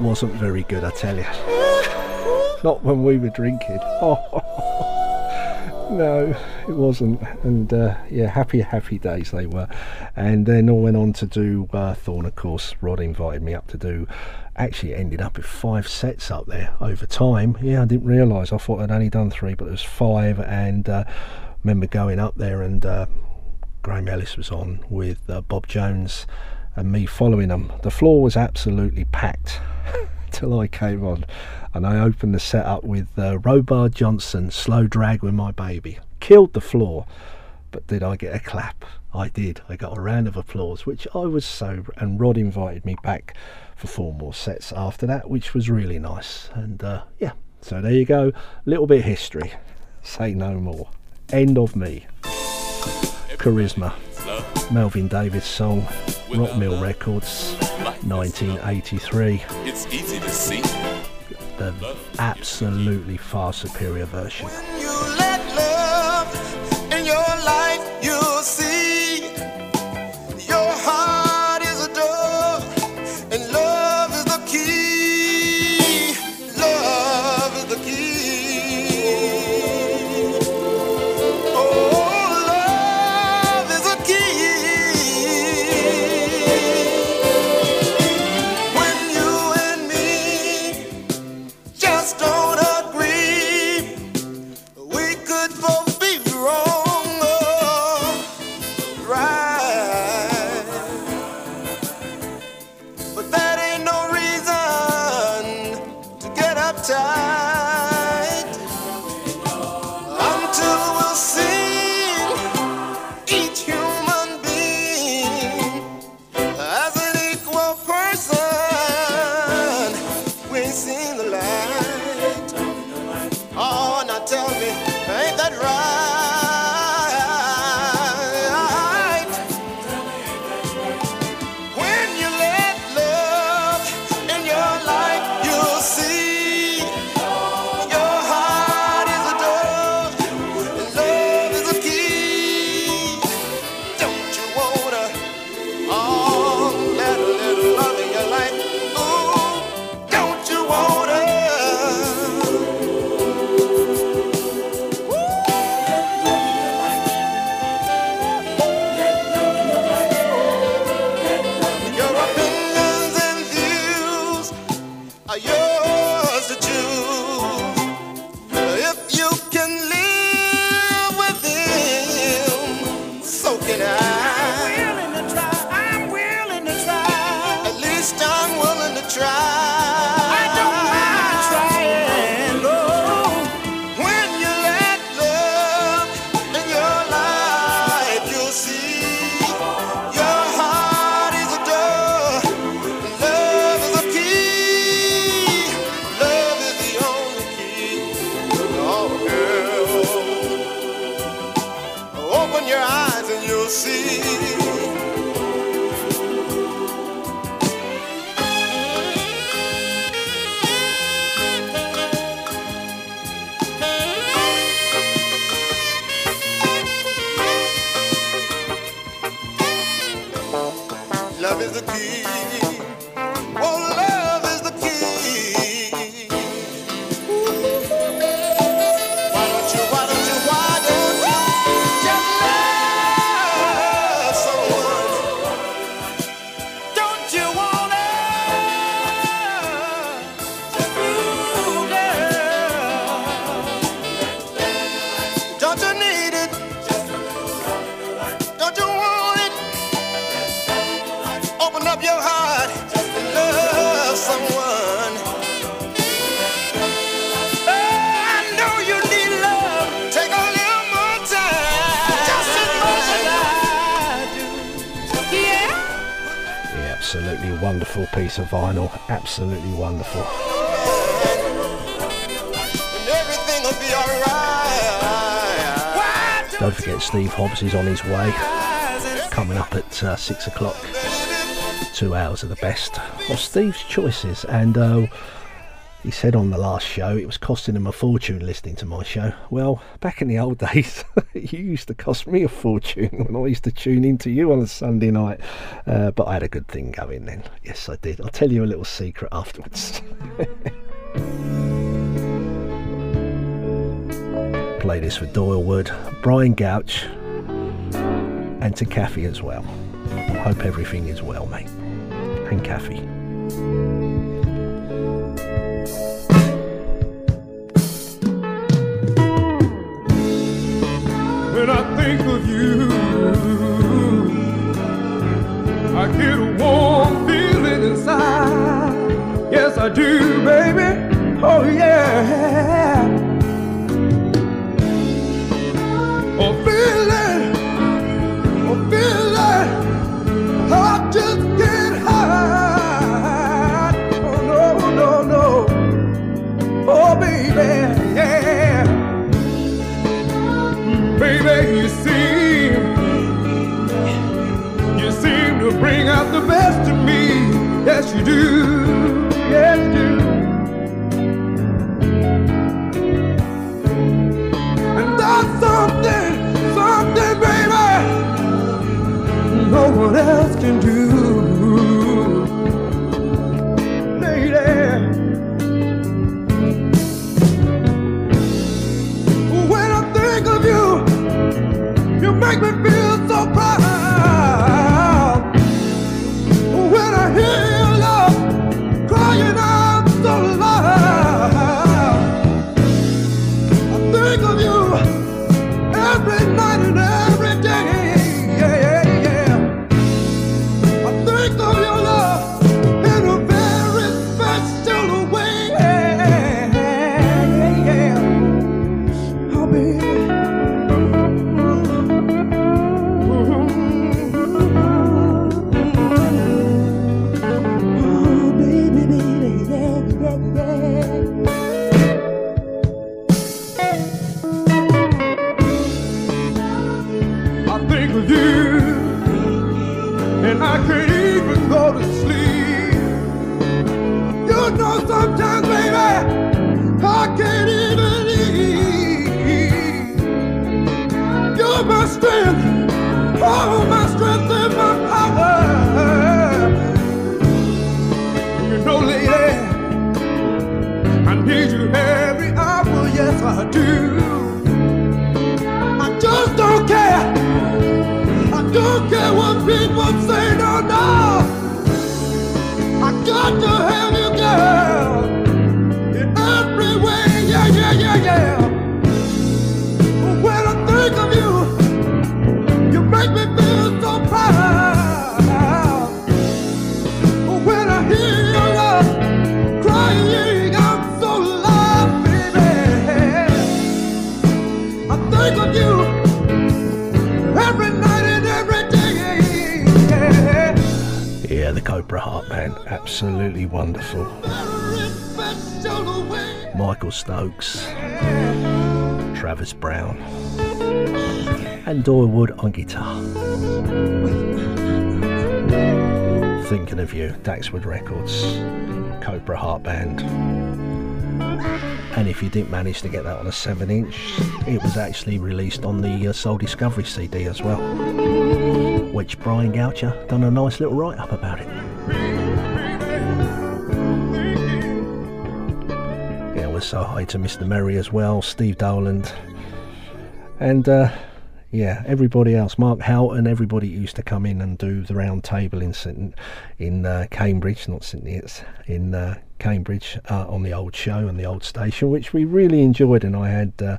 wasn't very good, I tell you. Not when we were drinking. No, it wasn't. And uh, yeah, happy, happy days they were. And then I went on to do uh, Thorn, of course. Rod invited me up to do. Actually, ended up with five sets up there over time. Yeah, I didn't realise. I thought I'd only done three, but it was five. And uh, remember going up there, and uh, Graham Ellis was on with uh, Bob Jones and me following them. The floor was absolutely packed till I came on and I opened the set up with uh, Robar Johnson, Slow Drag with My Baby. Killed the floor, but did I get a clap? I did. I got a round of applause, which I was so. And Rod invited me back for four more sets after that, which was really nice. And uh, yeah, so there you go. Little bit of history. Say no more. End of me. Charisma. Melvin Davis song. Rock Mill Records. 1983. It's easy to see. The absolutely far superior version. Piece of vinyl. Absolutely wonderful. And everything will be alright. Don't forget Steve Hobbs is on his way. Coming up at uh, six o'clock. Two hours of the best of Steve's choices. And uh, he said on the last show it was costing him a fortune listening to my show. Well, back in the old days, it used to cost me a fortune when I used to tune into you on a Sunday night. Uh, but I had a good thing going then. Yes, I did. I'll tell you a little secret afterwards. play this for Doyle Wood, Brian Gouch, and to Kathy as well. Hope everything is well, mate. And Kathy. You do. And Doyle Wood on guitar. Thinking of you, Daxwood Records, Cobra Heart Band. And if you didn't manage to get that on a 7 inch, it was actually released on the uh, Soul Discovery CD as well, which Brian Goucher done a nice little write up about it. Yeah, we're so hi to Mr. Merry as well, Steve Dowland, and uh, yeah, everybody else, Mark Houghton, everybody used to come in and do the round table in St- in uh, Cambridge, not Sydney, it's in uh, Cambridge uh, on the old show and the old station, which we really enjoyed, and I had uh,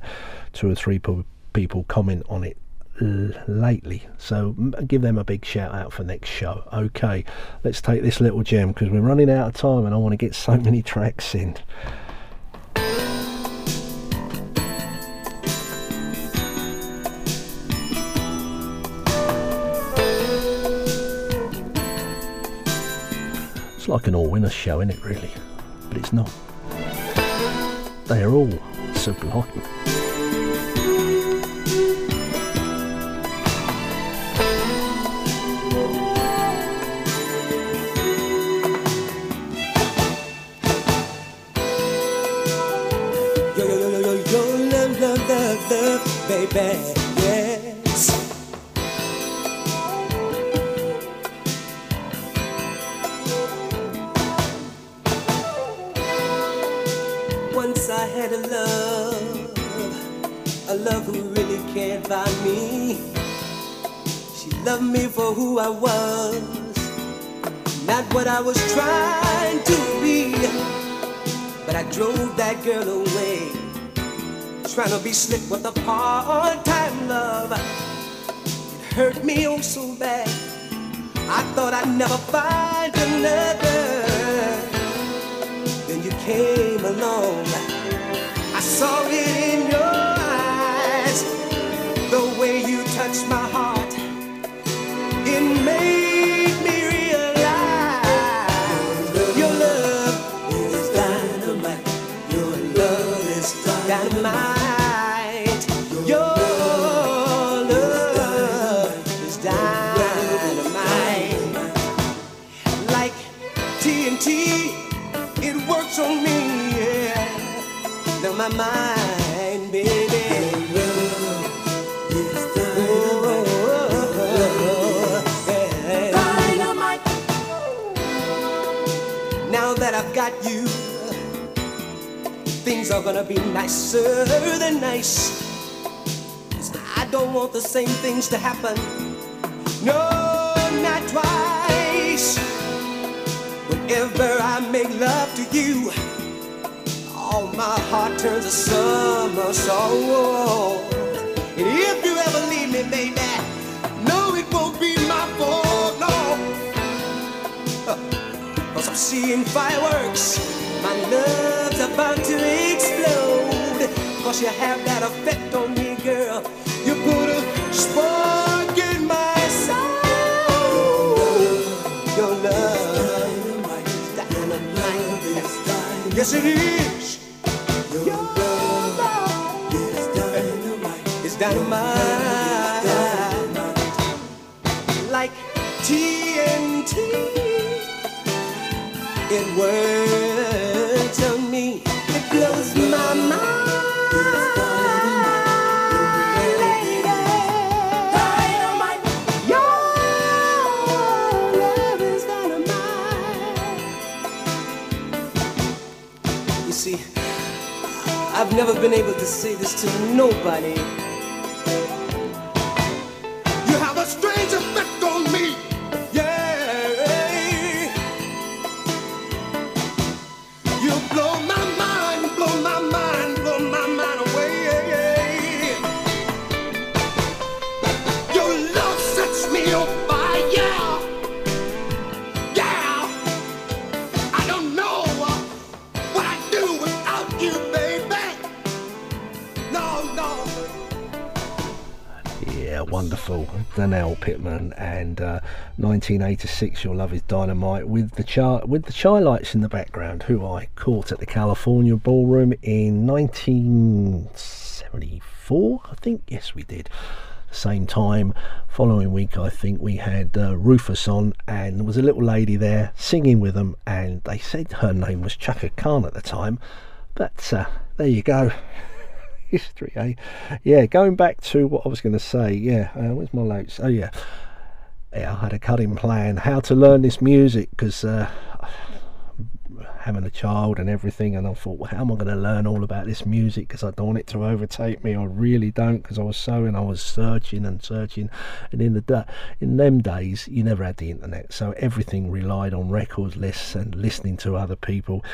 two or three po- people comment on it lately. So give them a big shout out for next show. Okay, let's take this little gem because we're running out of time, and I want to get so many tracks in. Like an all winner show, isn't it, really? But it's not. They are all sublime. Love, baby, was trying to be. But I drove that girl away, trying to be slick with a part-time love. It hurt me oh so bad. I thought I'd never find another. Then you came along. I saw it in your eyes, the way you touched my heart. Got you, things are gonna be nicer than nice. 'Cause I don't want the same things to happen. No, not twice. Whenever I make love to you, all my heart turns a somersault. And if I'm seeing fireworks. My love's about to explode. Cause you have that effect on me, girl. You put a spark in my soul. Your love is dynamite. Yes, it is. Never been able to say this to nobody. 1986. Your love is dynamite with the char- with the Chi-Lites in the background, who I caught at the California Ballroom in 1974. I think yes, we did. Same time, following week, I think we had uh, Rufus on, and there was a little lady there singing with them, and they said her name was Chaka Khan at the time. But uh, there you go history, eh? Yeah, going back to what I was going to say. Yeah, uh, where's my notes? Oh, yeah. Yeah, I had a cutting plan how to learn this music because uh, having a child and everything, and I thought, well, how am I going to learn all about this music? Because I don't want it to overtake me. I really don't, because I was so I was searching and searching, and in the in them days, you never had the internet, so everything relied on record lists and listening to other people.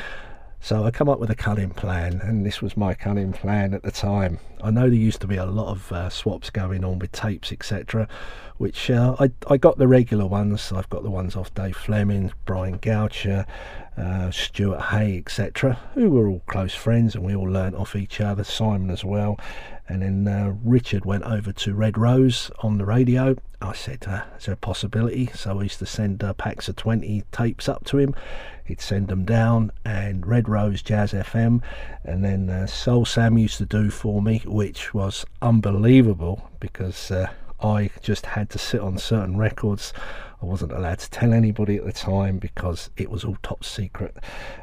So I come up with a cutting plan, and this was my cutting plan at the time. I know there used to be a lot of uh, swaps going on with tapes, etc., which uh, I I got the regular ones. I've got the ones off Dave Fleming, Brian Goucher, uh, Stuart Hay, etc., who were all close friends, and we all learnt off each other. Simon as well, and then uh, Richard went over to Red Rose on the radio. I said, uh, "Is there a possibility?" So I used to send uh, packs of twenty tapes up to him. He'd send them down, and Red Rose Jazz FM, and then uh, Soul Sam used to do for me, which was unbelievable because uh, I just had to sit on certain records. I wasn't allowed to tell anybody at the time because it was all top secret.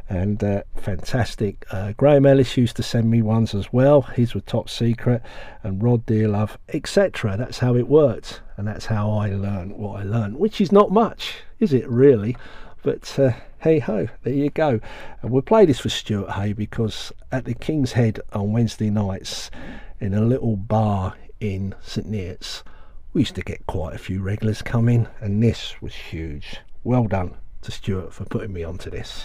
And uh, fantastic. Uh, Graham Ellis used to send me ones as well. His were top secret, and Rod Dearlove, etc. That's how it worked, and that's how I learned what I learned, which is not much, is it really? But uh, hey ho, there you go. And we'll play this for Stuart Hay because at the King's Head on Wednesday nights in a little bar in St. Neots. We used to get quite a few regulars come in, and this was huge. Well done to Stuart for putting me onto this.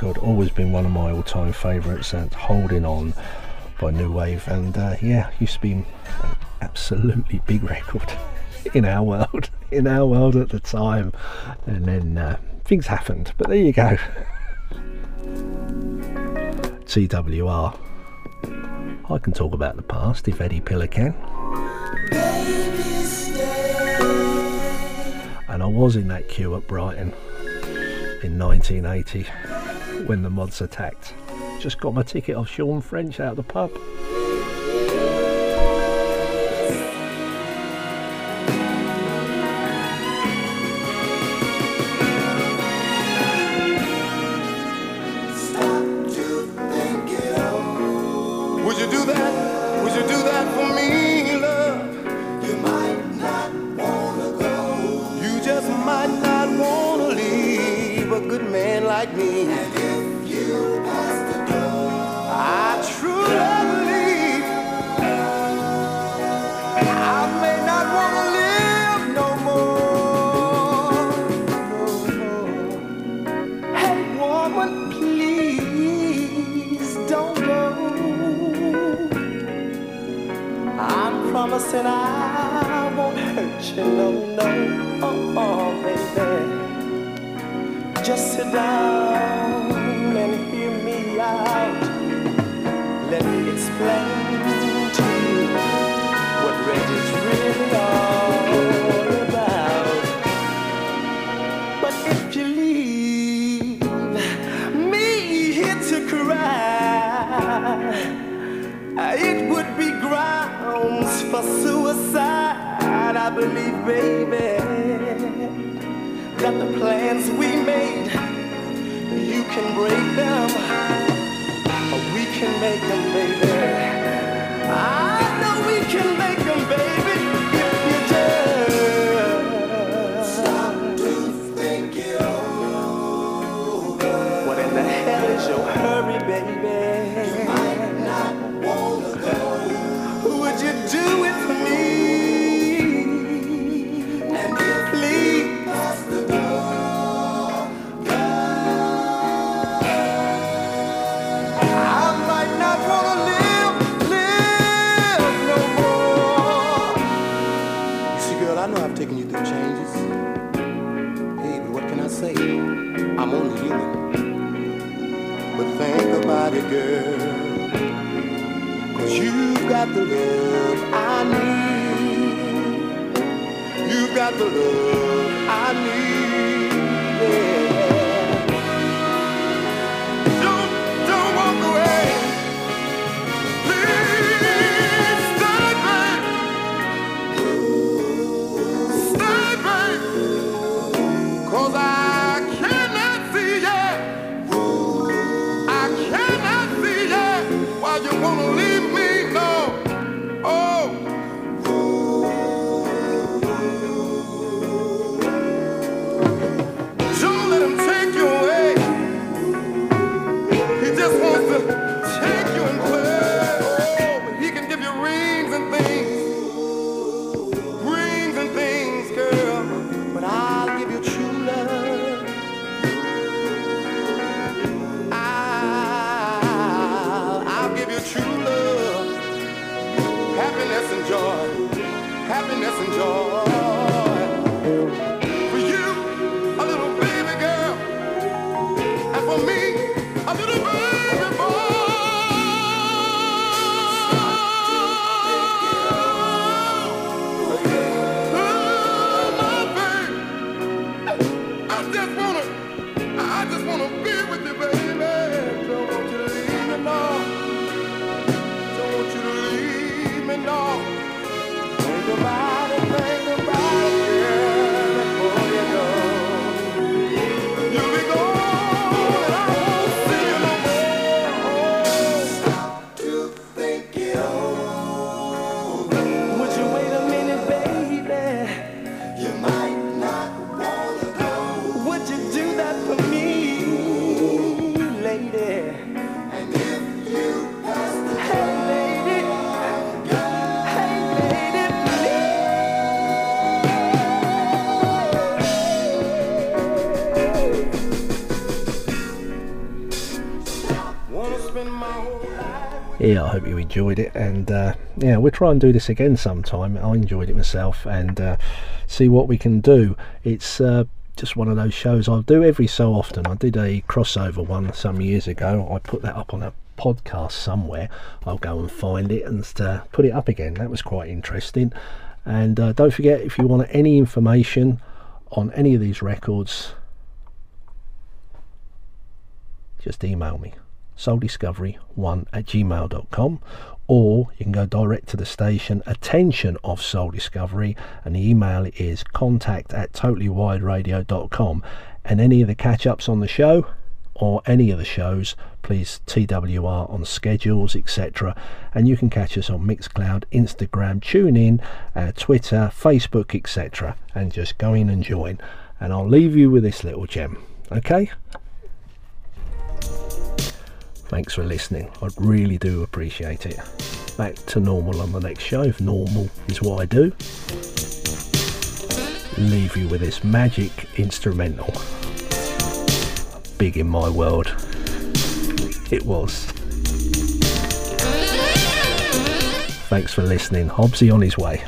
record, always been one of my all time favourites, and Holding On by New Wave. And uh, yeah, used to be an absolutely big record in our world, in our world at the time. And then uh, things happened, but there you go. TWR. I can talk about the past if Eddie Piller can. And I was in that queue at Brighton in 1980 when the mods attacked. Just got my ticket off Sean French out of the pub. Yeah, I hope you enjoyed it, and uh, yeah, we'll try and do this again sometime. I enjoyed it myself, and uh, see what we can do. It's uh, just one of those shows I'll do every so often. I did a crossover one some years ago. I put that up on a podcast somewhere. I'll go and find it and uh, put it up again. That was quite interesting. And uh, don't forget, if you want any information on any of these records, just email me souldiscovery1 at gmail.com or you can go direct to the station attention of soul discovery and the email is contact at totallywiredradio.com and any of the catch-ups on the show or any of the shows please twr on schedules etc and you can catch us on mixcloud instagram tune in uh, twitter facebook etc and just go in and join. And i'll leave you with this little gem okay Thanks for listening. I really do appreciate it. Back to normal on the next show, if normal is what I do. Leave you with this magic instrumental. Big in my world. It was. Thanks for listening. Hobbsy on his way.